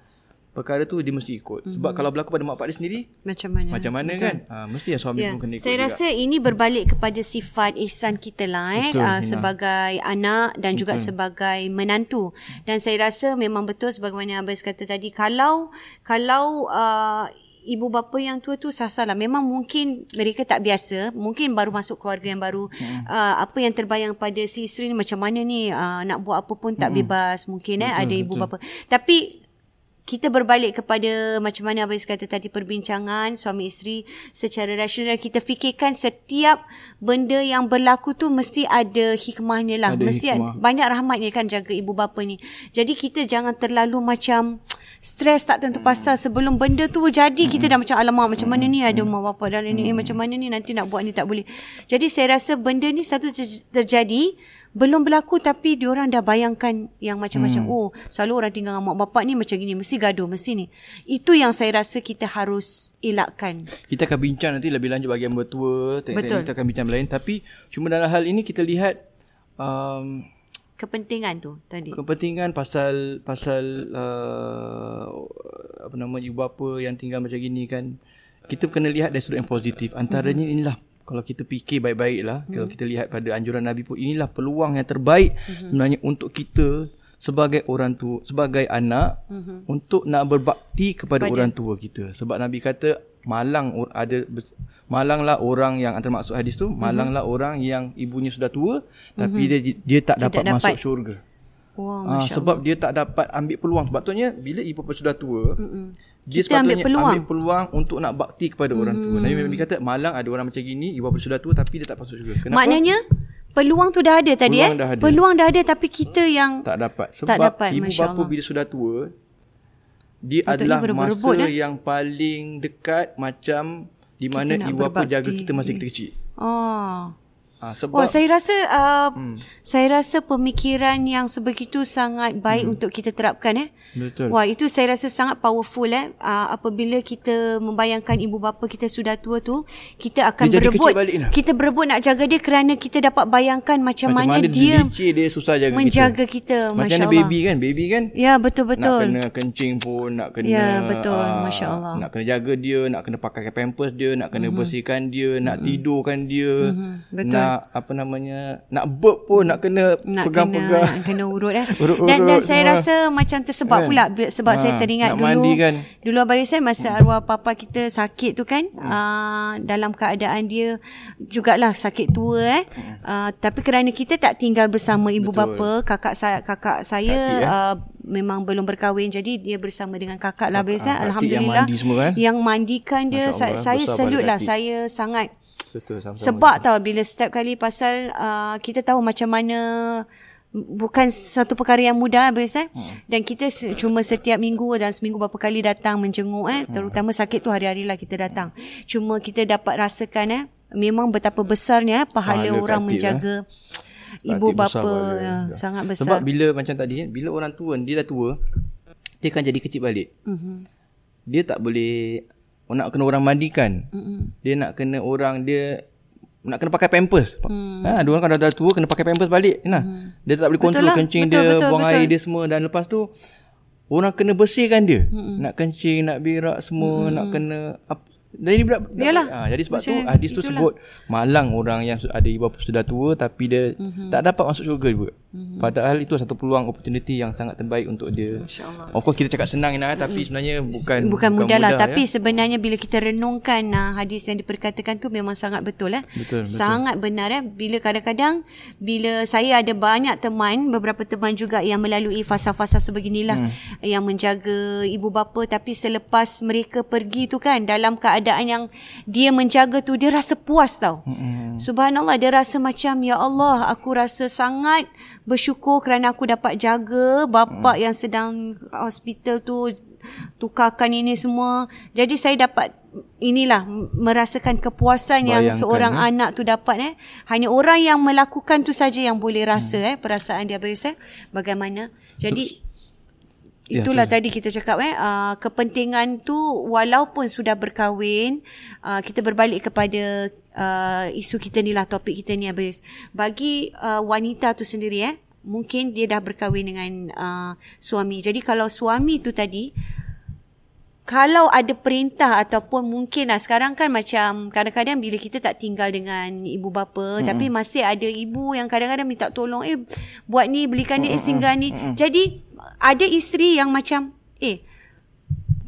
perkara tu dia mesti ikut mm-hmm. sebab kalau berlaku pada mak pak dia sendiri macam mana macam mana Betul. kan ha, mesti ya suami yeah. pun kena ikut saya juga. rasa ini berbalik kepada sifat ihsan kita lah eh Betul, uh, sebagai anak dan juga Betul. sebagai menantu dan saya rasa memang betul sebagaimana abang kata tadi kalau kalau uh, ibu bapa yang tua tu sasar lah. Memang mungkin mereka tak biasa. Mungkin baru masuk keluarga yang baru. Hmm. Uh, apa yang terbayang pada si isteri ni macam mana ni. Uh, nak buat apa pun tak hmm. bebas. Mungkin eh ada ibu betul. bapa. Tapi kita berbalik kepada macam mana Abang kata tadi perbincangan suami isteri secara rasional. Kita fikirkan setiap benda yang berlaku tu mesti ada hikmahnya lah. Ada mesti hikmah. banyak rahmatnya kan jaga ibu bapa ni. Jadi kita jangan terlalu macam stres tak tentu pasal sebelum benda tu jadi. Kita dah macam alamak macam mana ni ada mak bapa dan ini eh, macam mana ni? Nanti nak buat ni tak boleh. Jadi saya rasa benda ni satu terjadi belum berlaku tapi diorang dah bayangkan yang macam-macam. Hmm. oh selalu orang tinggal dengan mak bapak ni macam gini mesti gaduh mesti ni. Itu yang saya rasa kita harus elakkan. Kita akan bincang nanti lebih lanjut bagi yang bertua Betul. kita akan bincang lain. Tapi cuma dalam hal ini kita lihat um, kepentingan tu tadi. kepentingan pasal pasal uh, apa nama ibu bapa yang tinggal macam gini kan. Kita kena lihat dari sudut yang positif. Antaranya hmm. inilah kalau kita fikir baik-baik lah hmm. kalau kita lihat pada anjuran Nabi pun inilah peluang yang terbaik hmm. sebenarnya untuk kita sebagai orang tua sebagai anak hmm. untuk nak berbakti kepada Pada. orang tua kita sebab Nabi kata malang ada malanglah orang yang antara maksud hadis tu hmm. malanglah orang yang ibunya sudah tua hmm. tapi dia dia tak dapat, dapat masuk syurga Wow, ha, sebab dia tak dapat ambil peluang sebab tu bila ibu bapa sudah tua mm-hmm dia kita ambil peluang. ambil peluang untuk nak bakti kepada hmm. orang tua. Nabi Nabi kata malang ada orang macam gini, ibu bapa sudah tua tapi dia tak masuk juga. Kenapa? Maknanya peluang tu dah ada tadi peluang eh. Dah ada. Peluang dah ada tapi kita yang tak dapat. Sebab tak dapat, ibu bapa bila sudah tua dia Patutnya adalah masa eh? yang paling dekat macam di mana ibu bapa jaga kita masa kita kecil. Oh. Ha, sebab oh, saya rasa uh, hmm. saya rasa pemikiran yang sebegitu sangat baik hmm. untuk kita terapkan eh. Betul. Wah, itu saya rasa sangat powerful eh. Uh, apabila kita membayangkan ibu bapa kita sudah tua tu, kita akan dia berebut. Lah. Kita berebut nak jaga dia kerana kita dapat bayangkan macam, macam mana, mana dia dia, dia susah jaga menjaga kita. kita. Macam mana baby kan? Baby kan? Ya, betul betul. Nak kena kencing pun, nak kena Ya, betul. Uh, Masya-Allah. Nak kena jaga dia, nak kena pakai pampers dia, nak kena mm-hmm. bersihkan dia, nak mm-hmm. tidurkan dia. Mm-hmm. Betul. Nak nak apa namanya nak burp pun nak kena nak pegang-pegang kena, kena urut eh urut, dan, dan saya ha. rasa macam tersebab kan? pula sebab ha. saya teringat nak dulu mandi kan? dulu abang saya masa arwah papa kita sakit tu kan hmm. uh, dalam keadaan dia jugalah sakit tua eh hmm. uh, tapi kerana kita tak tinggal bersama ibu Betul. bapa kakak saya kakak saya Kaki, eh? uh, memang belum berkahwin jadi dia bersama dengan kakak lah biasa alhamdulillah yang, mandi semua, kan? yang mandikan dia Allah, saya salute lah saya sangat Betul sama-sama. Sebab tahu bila setiap kali pasal uh, kita tahu macam mana bukan satu perkara yang mudah biasa hmm. dan kita cuma setiap minggu dan seminggu berapa kali datang menjenguk eh hmm. terutama sakit tu hari-hari lah kita datang. Cuma kita dapat rasakan eh memang betapa besarnya pahala, pahala orang menjaga eh? ibu bapa ya, sangat besar. Sebab bila macam tadi bila orang tua dia dah tua dia akan jadi kecil balik. Mm-hmm. Dia tak boleh nak kena orang mandikan. Mm-hmm. Dia nak kena orang dia nak kena pakai pampers. Hmm. Ha, dia orang kan dah, tua kena pakai pampers balik. Nah. Hmm. Dia tak boleh kontrol lah. kencing betul, dia, betul, buang betul. air dia semua dan lepas tu orang kena bersihkan dia. Hmm. Nak kencing, nak berak semua, hmm. nak kena jadi budak Yalah. Ha, jadi sebab Macam tu hadis tu sebut malang orang yang ada ibu bapa sudah tua tapi dia mm-hmm. tak dapat masuk syurga juga. Mm-hmm. Padahal itu satu peluang opportunity yang sangat terbaik untuk dia. Masya-Allah. Of course kita cakap senang Ina mm-hmm. tapi sebenarnya bukan bukan, bukan mudah, lah tapi ya. sebenarnya bila kita renungkan uh, hadis yang diperkatakan tu memang sangat betul eh. Betul, betul. Sangat benar eh bila kadang-kadang bila saya ada banyak teman beberapa teman juga yang melalui fasa-fasa sebeginilah mm. yang menjaga ibu bapa tapi selepas mereka pergi tu kan dalam keadaan keadaan yang dia menjaga tu dia rasa puas tau. Mm-hmm. Subhanallah dia rasa macam ya Allah aku rasa sangat bersyukur kerana aku dapat jaga bapa mm. yang sedang hospital tu tukarkan ini semua. Jadi saya dapat inilah merasakan kepuasan Bayangkan, yang seorang eh? anak tu dapat eh. Hanya orang yang melakukan tu saja yang boleh rasa mm. eh perasaan dia biasa bagaimana. Jadi Itulah ya, tadi kita cakap eh uh, kepentingan tu walaupun sudah berkahwin uh, kita berbalik kepada uh, isu kita ni lah topik kita ni habis bagi uh, wanita tu sendiri eh mungkin dia dah berkahwin dengan uh, suami jadi kalau suami tu tadi kalau ada perintah ataupun mungkin lah sekarang kan macam kadang-kadang bila kita tak tinggal dengan ibu bapa mm-hmm. tapi masih ada ibu yang kadang-kadang minta tolong eh buat ni belikan ni mm-hmm. eh singgah ni mm-hmm. jadi ada isteri yang macam eh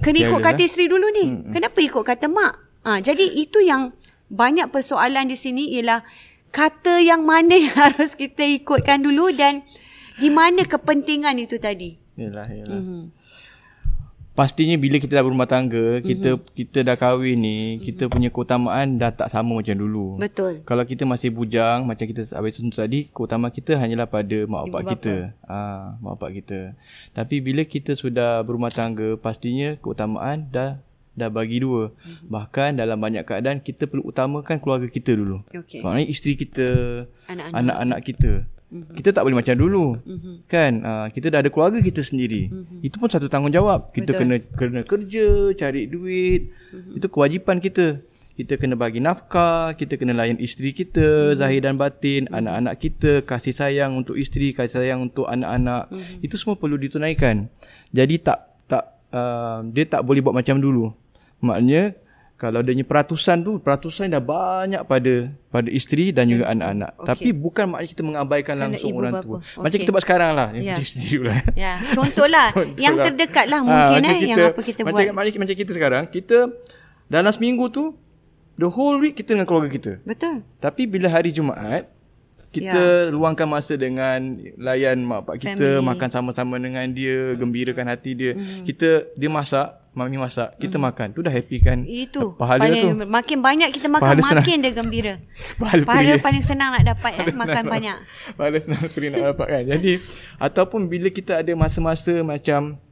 kena ikut kata isteri dulu ni. Hmm. Kenapa ikut kata mak? Ha, jadi itu yang banyak persoalan di sini ialah kata yang mana yang harus kita ikutkan dulu dan di mana kepentingan itu tadi. Yalah, yalah. Mm-hmm pastinya bila kita dah berumah tangga, kita mm-hmm. kita dah kahwin ni, mm-hmm. kita punya keutamaan dah tak sama macam dulu. Betul. Kalau kita masih bujang macam kita habis sentuh tadi, keutamaan kita hanyalah pada mak bapak kita. Ah, ha, mak bapak kita. Tapi bila kita sudah berumah tangga, pastinya keutamaan dah dah bagi dua. Mm-hmm. Bahkan dalam banyak keadaan kita perlu utamakan keluarga kita dulu. Okay. Maknanya isteri kita, anak-anak, anak-anak kita. Mm-hmm. Kita tak boleh macam dulu. Mm-hmm. Kan? Uh, kita dah ada keluarga kita sendiri. Mm-hmm. Itu pun satu tanggungjawab. Kita Betul. kena kena kerja, cari duit. Mm-hmm. Itu kewajipan kita. Kita kena bagi nafkah, kita kena layan isteri kita, mm-hmm. zahir dan batin, mm-hmm. anak-anak kita, kasih sayang untuk isteri, kasih sayang untuk anak-anak. Mm-hmm. Itu semua perlu ditunaikan. Jadi tak tak uh, dia tak boleh buat macam dulu. Maknanya kalau adanya peratusan tu peratusan dah banyak pada pada isteri dan juga hmm. anak-anak okay. tapi bukan maknanya kita mengabaikan Kena langsung orang tua okay. macam kita buat sekarang lah ya. ya. contohlah yang terdekat lah mungkin ha, eh kita, yang apa kita macam, buat macam, macam kita sekarang kita dalam seminggu tu the whole week kita dengan keluarga kita betul tapi bila hari Jumaat kita ya. luangkan masa dengan layan mak pak kita Family. makan sama-sama dengan dia gembirakan hati dia mm. kita dia masak mami masak kita mm. makan tu dah happy kan itu pahala, pahala tu makin banyak kita makan pahala makin senang. dia gembira pahala, pahala paling senang nak dapat kan makan banyak pahala senang nak dapat kan jadi ataupun bila kita ada masa-masa macam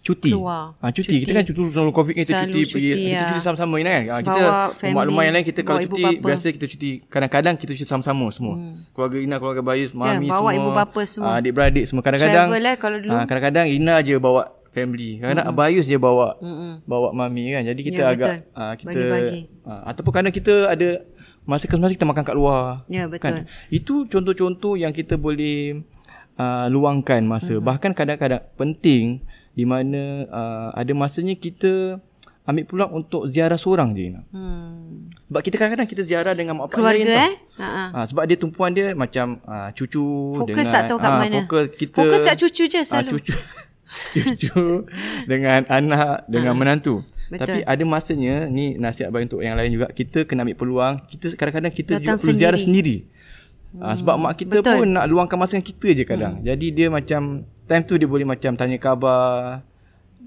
cuti. Ha, cuti. cuti. Kita kan cuti selalu covid kita cuti, cuti pergi. Ya. Kita cuti sama-sama ni kan. Ha, kita mak rumah yang lain kita kalau cuti bapa. biasa kita cuti kadang-kadang kita cuti sama-sama semua. Hmm. Keluarga Ina, keluarga Bayu, ya, mami ya, bawa semua. ibu bapa semua. Ha, adik-beradik semua kadang-kadang. Travel lah kalau dulu. Ha, kadang-kadang Ina je bawa family. Kadang-kadang mm-hmm. Abayus je bawa mm-hmm. bawa mami kan. Jadi kita ya, agak ha, kita Bagi-bagi. Ha, ataupun kadang kita ada masa ke masa kita makan kat luar. Ya betul. Kan? Itu contoh-contoh yang kita boleh uh, luangkan masa. Mm-hmm. Bahkan kadang-kadang penting di mana uh, ada masanya kita ambil peluang untuk ziarah seorang je. Hmm. Sebab kita kadang-kadang kita ziarah dengan mak bapak lain eh? Ha, ha, sebab dia tumpuan dia macam uh, cucu fokus dengan tak tahu kat ha, mana. Fokus kita fokus kat cucu je selalu. Ha, cucu. cucu dengan anak dengan ha. menantu. Betul. Tapi ada masanya ni nasihat bagi untuk yang lain juga kita kena ambil peluang. Kita kadang-kadang kita Datang juga perlu ziarah sendiri. Hmm. Ha, sebab mak kita Betul. pun nak luangkan masa dengan kita je kadang. Hmm. Jadi dia macam time tu dia boleh macam tanya khabar.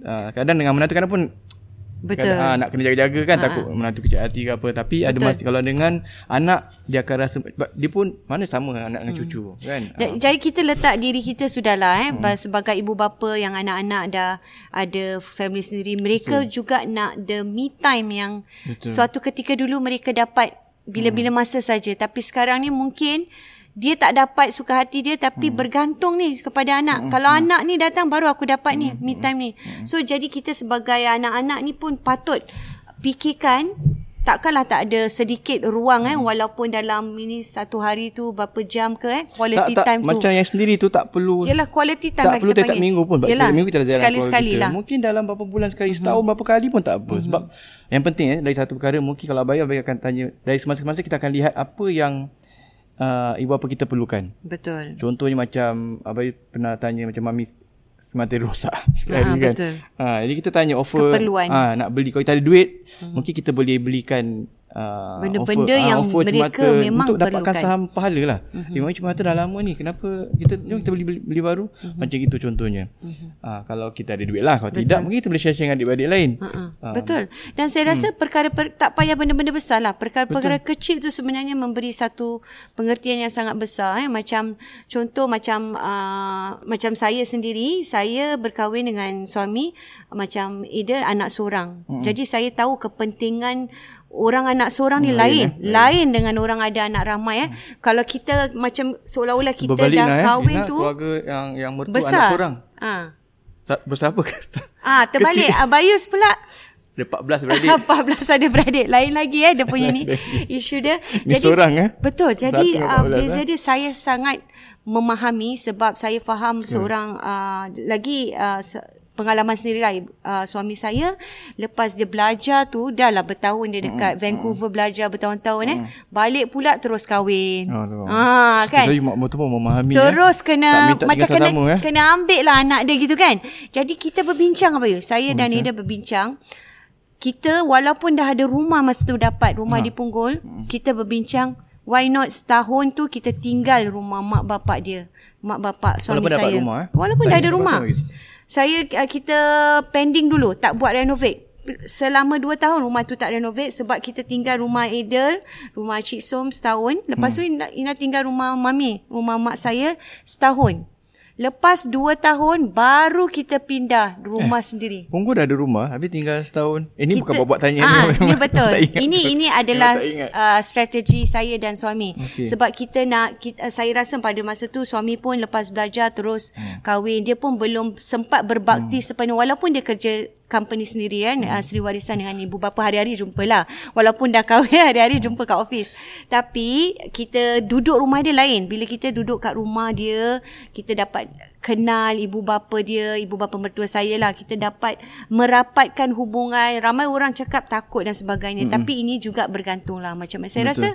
Uh, kadang dengan menantu kadang pun Betul. Kadang, uh, nak kena jaga-jaga kan ha. takut menantu kecil hati ke apa. Tapi Betul. ada masa kalau dengan anak dia akan rasa dia pun mana sama anak dengan hmm. cucu kan. Uh. Jadi kita letak diri kita sudahlah eh hmm. sebagai ibu bapa yang anak-anak dah ada family sendiri. Mereka Betul. juga nak the me time yang Betul. suatu ketika dulu mereka dapat bila-bila hmm. masa saja. Tapi sekarang ni mungkin dia tak dapat suka hati dia tapi hmm. bergantung ni kepada anak. Hmm. Kalau hmm. anak ni datang baru aku dapat ni hmm. me time ni. Hmm. So jadi kita sebagai anak-anak ni pun patut fikirkan takkanlah tak ada sedikit ruang eh walaupun dalam ini satu hari tu berapa jam ke eh quality tak, tak, time tu macam yang sendiri tu tak perlu yalah quality time tak perlu tiap minggu pun yalah, minggu kita jalan sekali-sekali lah mungkin dalam berapa bulan sekali mm-hmm. setahun berapa kali pun tak apa mm-hmm. sebab yang penting eh dari satu perkara mungkin kalau abang akan tanya dari semasa-masa kita akan lihat apa yang uh, ibu apa kita perlukan betul contohnya macam abang pernah tanya macam mami mata rosak sekali ha, kan. Betul. Ha, jadi kita tanya offer Keperluan. ha, nak beli kalau kita ada duit hmm. mungkin kita boleh belikan Uh, benda-benda offer, yang uh, offer mereka memang untuk dapatkan perlukan. saham pahala lah. Uh-huh. Memang cuma dah lama ni. Kenapa kita uh kita beli, beli beli baru? Uh-huh. Macam gitu contohnya. Uh-huh. Uh, kalau kita ada duit lah. Kalau Betul. tidak mungkin kita boleh share-share dengan adik-adik lain. Uh-huh. Uh, Betul. Dan saya rasa hmm. perkara per, tak payah benda-benda besar lah. Perkara-perkara Betul. kecil tu sebenarnya memberi satu pengertian yang sangat besar. Eh. Macam contoh macam uh, macam saya sendiri. Saya berkahwin dengan suami macam Ida anak seorang. Uh-huh. Jadi saya tahu kepentingan orang anak seorang ni lain. lain, eh? lain dengan orang ada anak ramai eh? Hmm. kalau kita macam seolah-olah kita Berbalik dah lah, eh. kahwin tu keluarga yang yang mertua besar. anak seorang ha besar apa ah terbalik. Abayus pula. Ada 14 beradik. 14 ada beradik Lain lagi eh? Dia punya ni Isu dia. Ni jadi, seorang eh? Betul. Jadi uh, Beza eh? dia Saya sangat Memahami Sebab saya faham hmm. Seorang uh, Lagi uh, pengalaman sendiri lah uh, suami saya lepas dia belajar tu dah lah bertahun dia dekat mm. Vancouver mm. belajar bertahun-tahun mm. eh balik pula terus kahwin oh, ha kan jadi mak tu pun memahami terus eh. kena macam kena sama, eh. kena ambil lah anak dia gitu kan jadi kita berbincang apa ya saya oh, dan Ida berbincang kita walaupun dah ada rumah masa tu dapat rumah ha. di Punggol mm. kita berbincang why not setahun tu kita tinggal rumah mak bapak dia mak bapak suami walaupun saya dapat rumah, eh? walaupun dah ada rumah saya uh, kita pending dulu tak buat renovate selama 2 tahun rumah tu tak renovate sebab kita tinggal rumah Edel, rumah Cik Som setahun. Lepas hmm. tu Ina, Ina tinggal rumah mami, rumah mak saya setahun. Lepas dua tahun baru kita pindah rumah eh, sendiri. Punggu dah ada rumah, habis tinggal setahun. Eh, ini kita, bukan buat-buat tanya aa, ni. Ini betul. ini ini adalah uh, strategi saya dan suami. Okay. Sebab kita nak kita, uh, saya rasa pada masa tu suami pun lepas belajar terus hmm. kahwin, dia pun belum sempat berbakti hmm. sepenuh walaupun dia kerja company sendiri kan hmm. uh, Seri Warisan dengan ibu. Bapa hari-hari jumpalah. Walaupun dah kahwin hari-hari jumpa kat office tapi kita duduk rumah dia lain. Bila kita duduk kat rumah dia kita dapat kenal ibu bapa dia, ibu bapa mertua saya lah. Kita dapat merapatkan hubungan. Ramai orang cakap takut dan sebagainya. Mm-hmm. Tapi ini juga bergantung lah macam mana. Saya Betul. rasa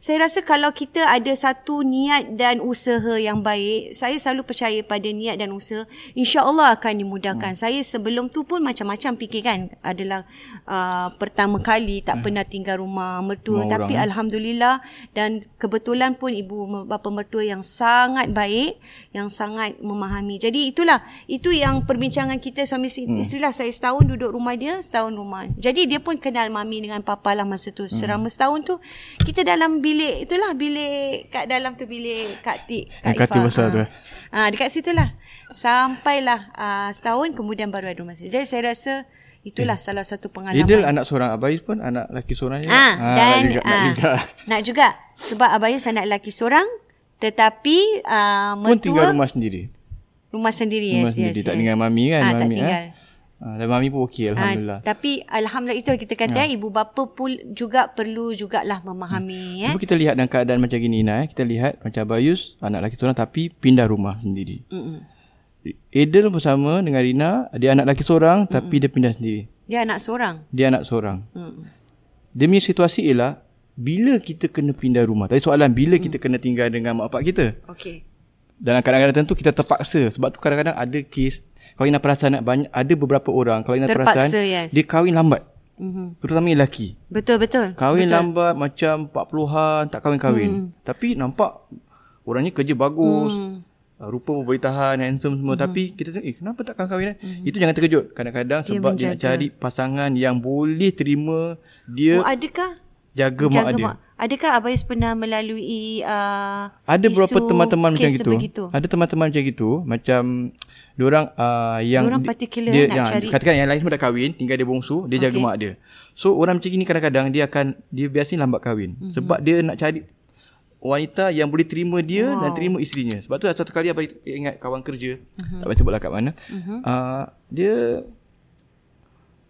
saya rasa kalau kita ada satu niat dan usaha yang baik, saya selalu percaya pada niat dan usaha, insya-Allah akan dimudahkan. Mm. Saya sebelum tu pun macam-macam fikir kan adalah uh, pertama kali tak mm. pernah tinggal rumah mertua rumah tapi orang. Eh? alhamdulillah dan kebetulan pun ibu bapa mertua yang sangat baik, yang sangat memahami memahami. Jadi itulah itu yang perbincangan kita suami hmm. isteri lah. Saya setahun duduk rumah dia, setahun rumah. Jadi dia pun kenal mami dengan papa lah masa tu. Hmm. Selama setahun tu kita dalam bilik itulah bilik kat dalam tu bilik Kak Tik, Kak Tik besar ha. tu. Eh? Ha, dekat situlah. Sampailah uh, setahun kemudian baru ada rumah. Jadi saya rasa Itulah eh. salah satu pengalaman. Idil anak seorang Abayus pun anak lelaki seorang juga. Ha, ha, dan nak juga, ha, nak juga. Nak juga. Sebab Abayus anak lelaki seorang tetapi uh, mertua pun tinggal rumah sendiri. Rumah sendiri rumah yes, sendiri. yes, tak yes. dengan mami kan ha, mami, tak eh? tinggal eh? Dan mami pun okey Alhamdulillah ha, Tapi Alhamdulillah itu kita kata ha. Ibu bapa pun juga perlu jugalah memahami ha. eh. kita lihat dalam keadaan macam gini Ina, eh? Kita lihat macam Bayus Anak lelaki seorang tapi pindah rumah sendiri Mm-mm. Bersama dengan Rina Dia anak lelaki seorang Mm-mm. Tapi dia pindah sendiri Dia anak seorang Dia anak seorang Mm-mm. Dia punya situasi ialah Bila kita kena pindah rumah Tadi soalan Bila mm. kita kena tinggal dengan mak bapak kita Okey dalam kadang-kadang tertentu kita terpaksa sebab tu kadang-kadang ada kes kalau Ina perasan banyak ada beberapa orang kalau Ina terpaksa, perasan yes. dia kahwin lambat. Mm-hmm. Terutama lelaki. Betul betul. Kahwin betul. lambat macam 40-an tak kahwin-kahwin. Mm. Tapi nampak orangnya kerja bagus. Mm. Rupa pun boleh tahan handsome semua mm-hmm. tapi kita tengok eh kenapa tak kahwin mm-hmm. Itu jangan terkejut. Kadang-kadang dia sebab menjaga. dia nak cari pasangan yang boleh terima dia. Oh adakah jaga, jaga mak, mak dia. Adakah Abayus pernah melalui uh, Ada beberapa teman-teman macam gitu. Sebegitu? Ada teman-teman macam gitu. Macam orang uh, yang orang particular dia, nak yang, cari. Katakan yang lain semua dah kahwin, tinggal dia bongsu, dia okay. jaga mak dia. So orang macam ni kadang-kadang dia akan dia biasanya lambat kahwin. Mm-hmm. Sebab dia nak cari wanita yang boleh terima dia wow. dan terima isterinya. Sebab tu satu kali abang ingat kawan kerja, uh-huh. tak payah sebutlah kat mana. Uh-huh. Uh, dia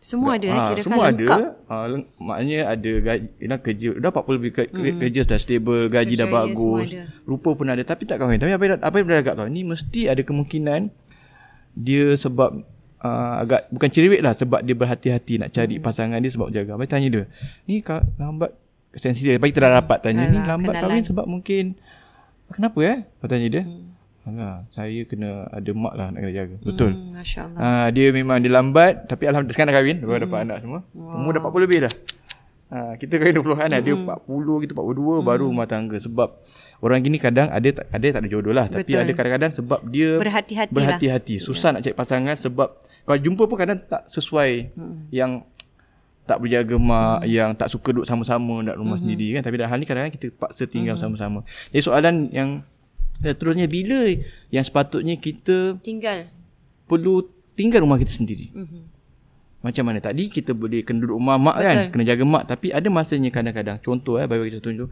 semua ada ha, kira semua lengkap. ada. Ha, leng, maknanya ada gaji dah kerja dah 40 lebih ke, hmm. kerja dah stable, gaji dah bagus. Rupa pun ada tapi tak kahwin. Tapi apa yang apa yang agak tahu ni mesti ada kemungkinan dia sebab uh, agak bukan cerewet lah sebab dia berhati-hati nak cari hmm. pasangan dia sebab jaga. Abang tanya dia. Ni kak lambat sensitif bagi kita dah rapat tanya Alah, ni lambat kenalan. kahwin sebab mungkin kenapa eh? Abang tanya dia. Hmm. Ha, saya kena ada mak lah nak kena jaga. Betul. Hmm, Masya Allah. Ha, dia memang dia lambat tapi Alhamdulillah sekarang dah kahwin. Hmm. dapat anak semua. Wow. Umur dah 40 lebih dah. Ha, kita kahwin 20-an hmm. Dia 40 kita 42 hmm. baru rumah tangga. Sebab orang gini kadang ada ada tak ada jodoh lah. Betul. Tapi ada kadang-kadang sebab dia berhati-hati, berhati-hati. Lah. Susah yeah. nak cari pasangan sebab kalau jumpa pun kadang tak sesuai hmm. yang tak berjaga mak hmm. yang tak suka duduk sama-sama nak rumah hmm. sendiri kan tapi dalam hal ni kadang-kadang kita paksa tinggal hmm. sama-sama. Jadi soalan yang dan terusnya bila yang sepatutnya kita tinggal perlu tinggal rumah kita sendiri. Mm-hmm. Macam mana tadi kita boleh kena duduk rumah mak kan? Betul. kan, kena jaga mak tapi ada masanya kadang-kadang contoh eh bagi kita tunjuk.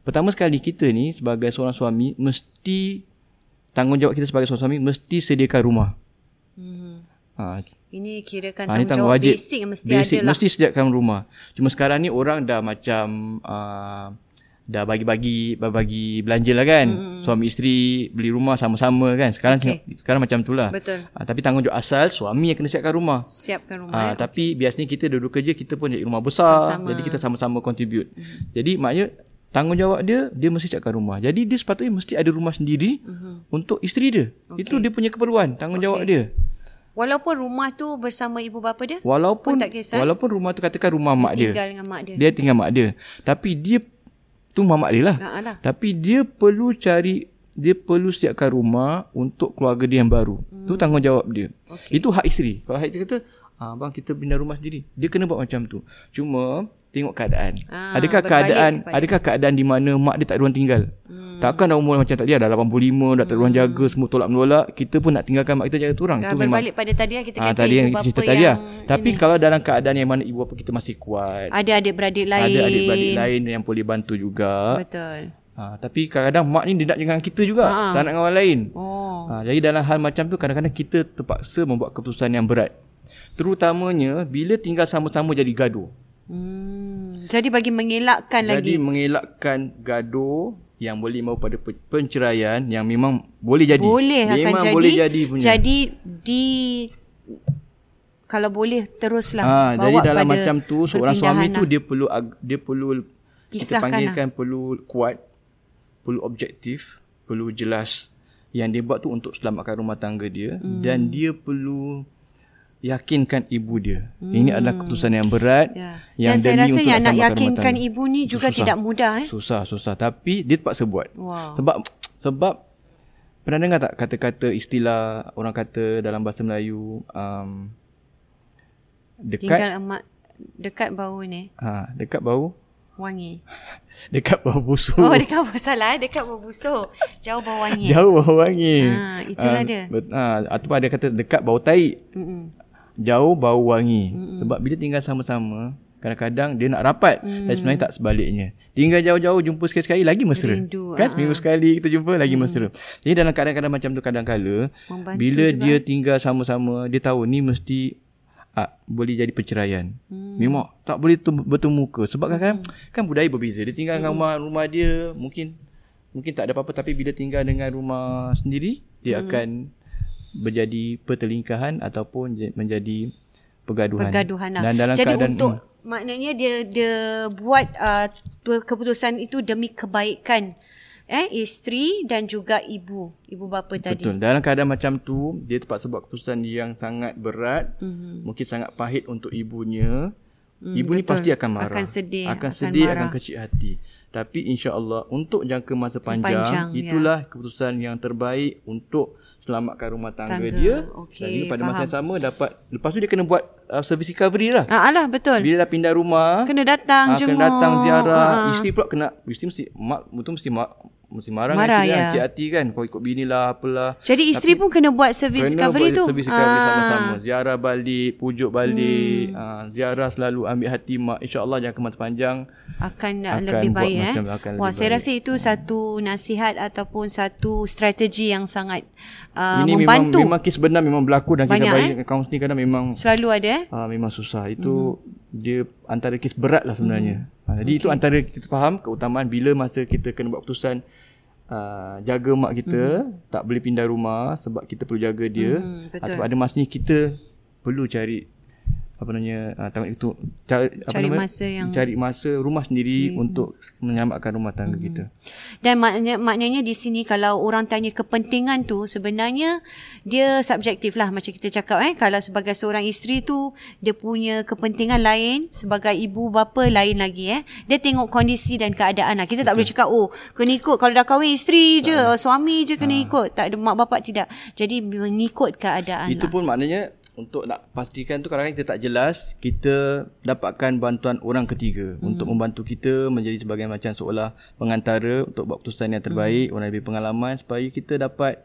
Pertama sekali kita ni sebagai seorang suami mesti tanggungjawab kita sebagai seorang suami mesti sediakan rumah. Mm-hmm. Ha, ini kira kan ha, tanggungjawab basic mesti basic, ada lah. Mesti sediakan rumah. Cuma sekarang ni orang dah macam uh, dah bagi-bagi bagi belanja lah kan hmm. suami isteri beli rumah sama-sama kan sekarang okay. sekarang macam tu lah betul ha, tapi tanggungjawab asal suami yang kena siapkan rumah siapkan rumah ha, ya. tapi okay. biasanya kita duduk kerja kita pun jadi rumah besar sama-sama. jadi kita sama-sama contribute hmm. jadi maknanya tanggungjawab dia dia mesti siapkan rumah jadi dia sepatutnya mesti ada rumah sendiri hmm. untuk isteri dia okay. itu dia punya keperluan tanggungjawab okay. dia Walaupun rumah tu bersama ibu bapa dia Walaupun tak kisah. Walaupun rumah tu katakan rumah mak dia Tinggal dengan mak dia Dia tinggal mak dia Tapi dia tu mamak dia lah. lah. Tapi dia perlu cari dia perlu siapkan rumah untuk keluarga dia yang baru. Hmm. Tu tanggungjawab dia. Okay. Itu hak isteri. Kalau hak isteri kata, ah, bang kita pindah rumah sendiri. Dia kena buat macam tu. Cuma tengok keadaan. Ah, adakah keadaan kepada. adakah keadaan di mana mak dia tak ada ruang tinggal? Hmm. Takkan dah umur macam tadi dah 85 dah tak ada ruang hmm. jaga semua tolak menolak kita pun nak tinggalkan mak kita jaga tu orang. Itu berbalik pada tadi lah kita ah, kata tadi yang bapa cerita tadi lah. Tapi ini. kalau dalam keadaan yang mana ibu bapa kita masih kuat. Ada adik-beradik lain. Ada adik-beradik lain yang boleh bantu juga. Betul. Ha, tapi kadang-kadang mak ni dia nak dengan kita juga ha. Tak nak dengan orang lain oh. ha, Jadi dalam hal macam tu Kadang-kadang kita terpaksa Membuat keputusan yang berat Terutamanya Bila tinggal sama-sama jadi gaduh Hmm. Jadi bagi mengelakkan Jadi lagi. Jadi mengelakkan gaduh yang boleh mahu pada penceraian yang memang boleh jadi. Boleh memang akan jadi. Boleh jadi punya. Jadi di kalau boleh teruslah ha, bawa jadi dalam macam tu seorang suami tu lah. dia perlu dia perlu kita panggilkan lah. perlu kuat, perlu objektif, perlu jelas yang dia buat tu untuk selamatkan rumah tangga dia hmm. dan dia perlu yakinkan ibu dia. Hmm. Ini adalah keputusan yang berat ya. yang Dan saya rasa yang nak yakinkan ibu ni juga susah. tidak mudah eh. Susah, susah tapi dia terpaksa buat. Wow. Sebab sebab pernah dengar tak kata-kata istilah orang kata dalam bahasa Melayu um, dekat tinggal emak dekat bau ni. Ha, dekat bau wangi. dekat bau busuk. Oh, dekat bau salah, dekat bau busuk. Jauh bau wangi. Jauh bau wangi. Ha, itulah uh, dia. Ha, ataupun ada kata dekat bau tai. Hmm jauh bau wangi. Mm-hmm. Sebab bila tinggal sama-sama, kadang-kadang dia nak rapat mm. dan sebenarnya tak sebaliknya. Tinggal jauh-jauh jumpa sekali-sekali lagi mesra. Rindu, kan uh-huh. seminggu sekali kita jumpa lagi mm. mesra. Jadi dalam keadaan-keadaan macam tu kadang-kala bila juga. dia tinggal sama-sama, dia tahu ni mesti ah, boleh jadi perceraian. Mm. Memang tak boleh bertemu muka sebab kadang-kadang mm. kan budaya berbeza. Dia tinggal mm. dengan rumah rumah dia mungkin mungkin tak ada apa-apa tapi bila tinggal dengan rumah sendiri dia mm. akan menjadi pertelingkahan ataupun menjadi pergaduhan. Pergaduhan. Lah. Dan dalam Jadi keadaan, untuk hmm. maknanya dia dia buat uh, keputusan itu demi kebaikan eh isteri dan juga ibu ibu bapa Betul. tadi. Betul. Dalam keadaan macam tu dia terpaksa buat keputusan yang sangat berat, mm-hmm. mungkin sangat pahit untuk ibunya. Mm, ibu betul. ni pasti akan marah. Akan sedih. Akan, akan sedih, marah. akan kecil hati. Tapi insya-Allah untuk jangka masa panjang, panjang ya. itulah ya. keputusan yang terbaik untuk selamatkan rumah tangga, tangga. dia okay, dan juga pada faham. masa yang sama dapat lepas tu dia kena buat uh, service recovery lah. Ah alah betul. Bila dah pindah rumah kena datang uh, jenguk. Kena datang ziarah. Uh-huh. Isteri pula kena isteri mesti mak betul mesti mak mesti marah, marah kan, ya. hati-hati kan kau ikut bini lah apalah jadi isteri Tapi, pun kena buat service kena recovery buat tu service recovery ah. sama-sama ziarah balik pujuk balik hmm. uh, ziarah selalu ambil hati mak insyaallah jangan kemas panjang akan, akan lebih baik eh akan wah saya baik. rasa itu hmm. satu nasihat ataupun satu strategi yang sangat uh, ini membantu memang, memang kes benar memang berlaku dan kita baik eh? kaunseling kadang memang selalu ada eh uh, memang susah itu hmm. dia antara kes berat lah sebenarnya hmm. Ha, jadi okay. itu antara kita faham keutamaan bila masa kita kena buat keputusan uh, jaga mak kita mm-hmm. tak boleh pindah rumah sebab kita perlu jaga dia mm, atau ada masanya kita perlu cari apa namanya uh, tanggung itu cari, apa cari namanya, masa yang cari masa rumah sendiri hmm. untuk menyelamatkan rumah tangga hmm. kita. Dan maknanya maknanya di sini kalau orang tanya kepentingan tu sebenarnya dia subjektif lah macam kita cakap eh kalau sebagai seorang isteri tu dia punya kepentingan lain sebagai ibu bapa lain lagi eh dia tengok kondisi dan keadaan lah. Kita Betul. tak boleh cakap oh kena ikut kalau dah kahwin isteri je ha. suami je kena ha. ikut tak ada mak bapak tidak. Jadi mengikut keadaan Itu lah. pun maknanya untuk nak pastikan tu kadang-kadang kita tak jelas kita dapatkan bantuan orang ketiga hmm. untuk membantu kita menjadi sebagai macam seolah pengantara untuk buat keputusan yang terbaik hmm. orang lebih pengalaman supaya kita dapat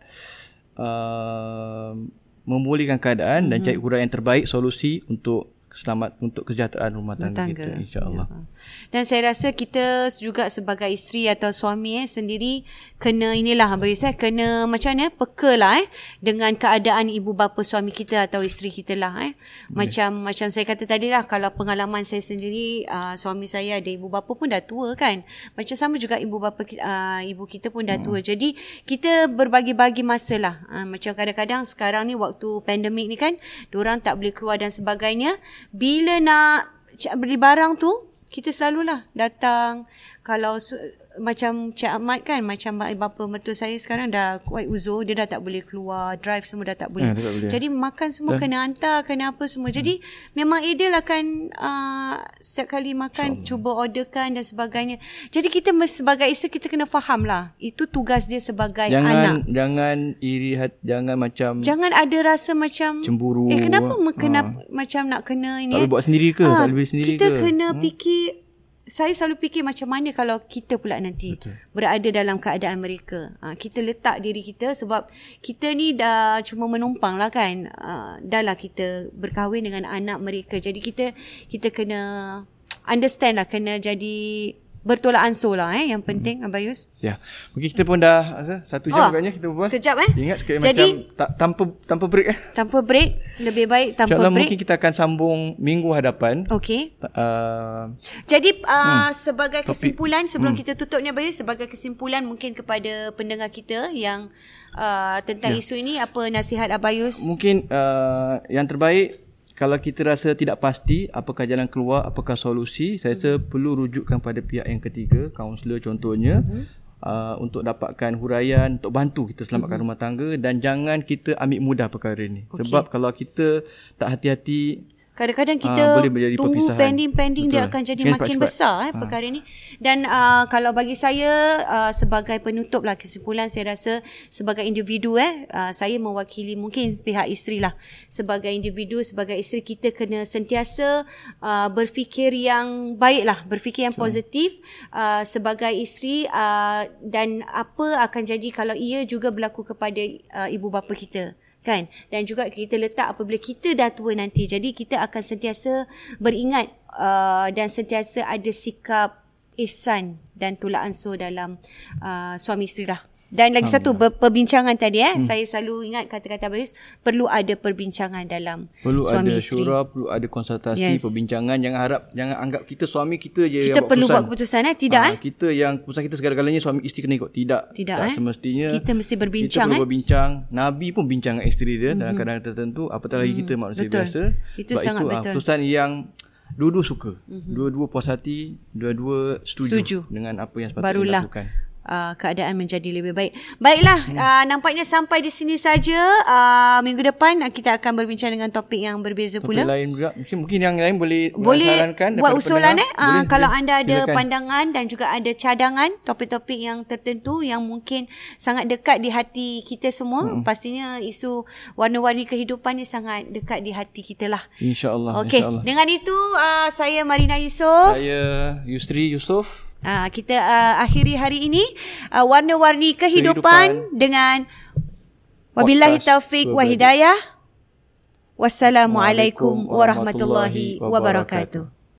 uh, memulihkan keadaan hmm. dan cari huraian yang terbaik solusi untuk selamat untuk kesejahteraan rumah tangga, tangga. kita insyaallah. Ya. Dan saya rasa kita juga sebagai isteri atau suami eh sendiri kena inilah bagi saya kena macam mana peka lah eh dengan keadaan ibu bapa suami kita atau isteri kita lah eh. Macam yeah. macam saya kata tadi lah kalau pengalaman saya sendiri uh, suami saya ada ibu bapa pun dah tua kan. Macam sama juga ibu bapa uh, ibu kita pun dah tua. Hmm. Jadi kita berbagi-bagi masa lah. Uh, macam kadang-kadang sekarang ni waktu pandemik ni kan orang tak boleh keluar dan sebagainya bila nak beli barang tu kita selalulah datang. Kalau macam Cik Ahmad kan macam bapa mertua saya sekarang dah quite uzur dia dah tak boleh keluar drive semua dah tak boleh, eh, tak boleh. jadi makan semua Dan, kena hantar kena apa semua jadi hmm. memang ideal akan uh, setiap kali makan Sama. cuba orderkan dan sebagainya jadi kita sebagai isteri kita kena faham lah itu tugas dia sebagai jangan, anak jangan iri hati jangan macam jangan ada rasa macam cemburu eh kenapa ha. kena macam nak kena ini tak boleh buat sendiri ke ha, tak boleh sendiri kita ke kita kena hmm? fikir saya selalu fikir macam mana kalau kita pula nanti Betul. berada dalam keadaan mereka. Ha, kita letak diri kita sebab kita ni dah cuma menumpang lah kan. Ha, dah lah kita berkahwin dengan anak mereka. Jadi kita kita kena understand lah. Kena jadi bertolak ansur lah eh yang penting hmm. Abayus. Ya. Mungkin kita pun dah asa, satu jam oh, agaknya kita berbual. Sekejap eh. Ingat sekejap Jadi, macam ta- tanpa tanpa break eh. Tanpa break lebih baik tanpa InsyaAllah break. mungkin kita akan sambung minggu hadapan. Okey. Uh, Jadi uh, hmm, sebagai kesimpulan sebelum hmm. kita tutup ni Abayus sebagai kesimpulan mungkin kepada pendengar kita yang uh, tentang ya. isu ini apa nasihat Abayus? Mungkin uh, yang terbaik kalau kita rasa tidak pasti apakah jalan keluar, apakah solusi, saya rasa hmm. perlu rujukkan pada pihak yang ketiga, kaunselor contohnya, hmm. uh, untuk dapatkan huraian, untuk bantu kita selamatkan hmm. rumah tangga dan jangan kita ambil mudah perkara ini. Okay. Sebab kalau kita tak hati-hati, Kadang-kadang kita uh, tunggu pending-pending dia akan jadi Kena makin cepat. besar eh, ha. perkara ini. Dan uh, kalau bagi saya uh, sebagai penutup lah kesimpulan saya rasa sebagai individu eh uh, saya mewakili mungkin pihak isteri lah. Sebagai individu, sebagai isteri kita kena sentiasa uh, berfikir yang baik lah. Berfikir yang positif uh, sebagai isteri uh, dan apa akan jadi kalau ia juga berlaku kepada uh, ibu bapa kita kan? Dan juga kita letak apabila kita dah tua nanti. Jadi kita akan sentiasa beringat uh, dan sentiasa ada sikap ihsan dan tolak ansur dalam uh, suami isteri lah dan lagi satu perbincangan tadi eh hmm. saya selalu ingat kata-kata Bayus perlu ada perbincangan dalam perlu suami ada isteri. syura perlu ada konsultasi yes. perbincangan jangan harap jangan anggap kita suami kita je kita yang perlu buat keputusan eh tidak ha, eh kita yang keputusan kita segala-galanya suami isteri kena ikut tidak tidak tak eh? semestinya kita mesti berbincang kita perlu eh? berbincang nabi pun bincang dengan isteri dia mm-hmm. dalam mhm. keadaan tertentu apatah lagi mm-hmm. kita manusia betul. biasa itu Sebab sangat itu, betul keputusan yang dua-dua suka mm-hmm. dua-dua puas hati dua-dua setuju, setuju dengan apa yang sepatutnya Barulah. dilakukan uh, keadaan menjadi lebih baik. Baiklah, hmm. uh, nampaknya sampai di sini saja. Uh, minggu depan kita akan berbincang dengan topik yang berbeza topik pula. Topik lain juga. Mungkin, mungkin yang lain boleh boleh buat usulan eh. Uh, kalau boleh. anda ada Silakan. pandangan dan juga ada cadangan topik-topik yang tertentu yang mungkin sangat dekat di hati kita semua. Hmm. Pastinya isu warna-warni kehidupan ni sangat dekat di hati kita lah. InsyaAllah. Okey, insya dengan itu uh, saya Marina Yusof. Saya Yusri Yusof Uh, kita uh, akhiri hari ini uh, warna-warni kehidupan, kehidupan dengan wabillahi taufik wa hidayah. Wassalamualaikum warahmatullahi wabarakatuh.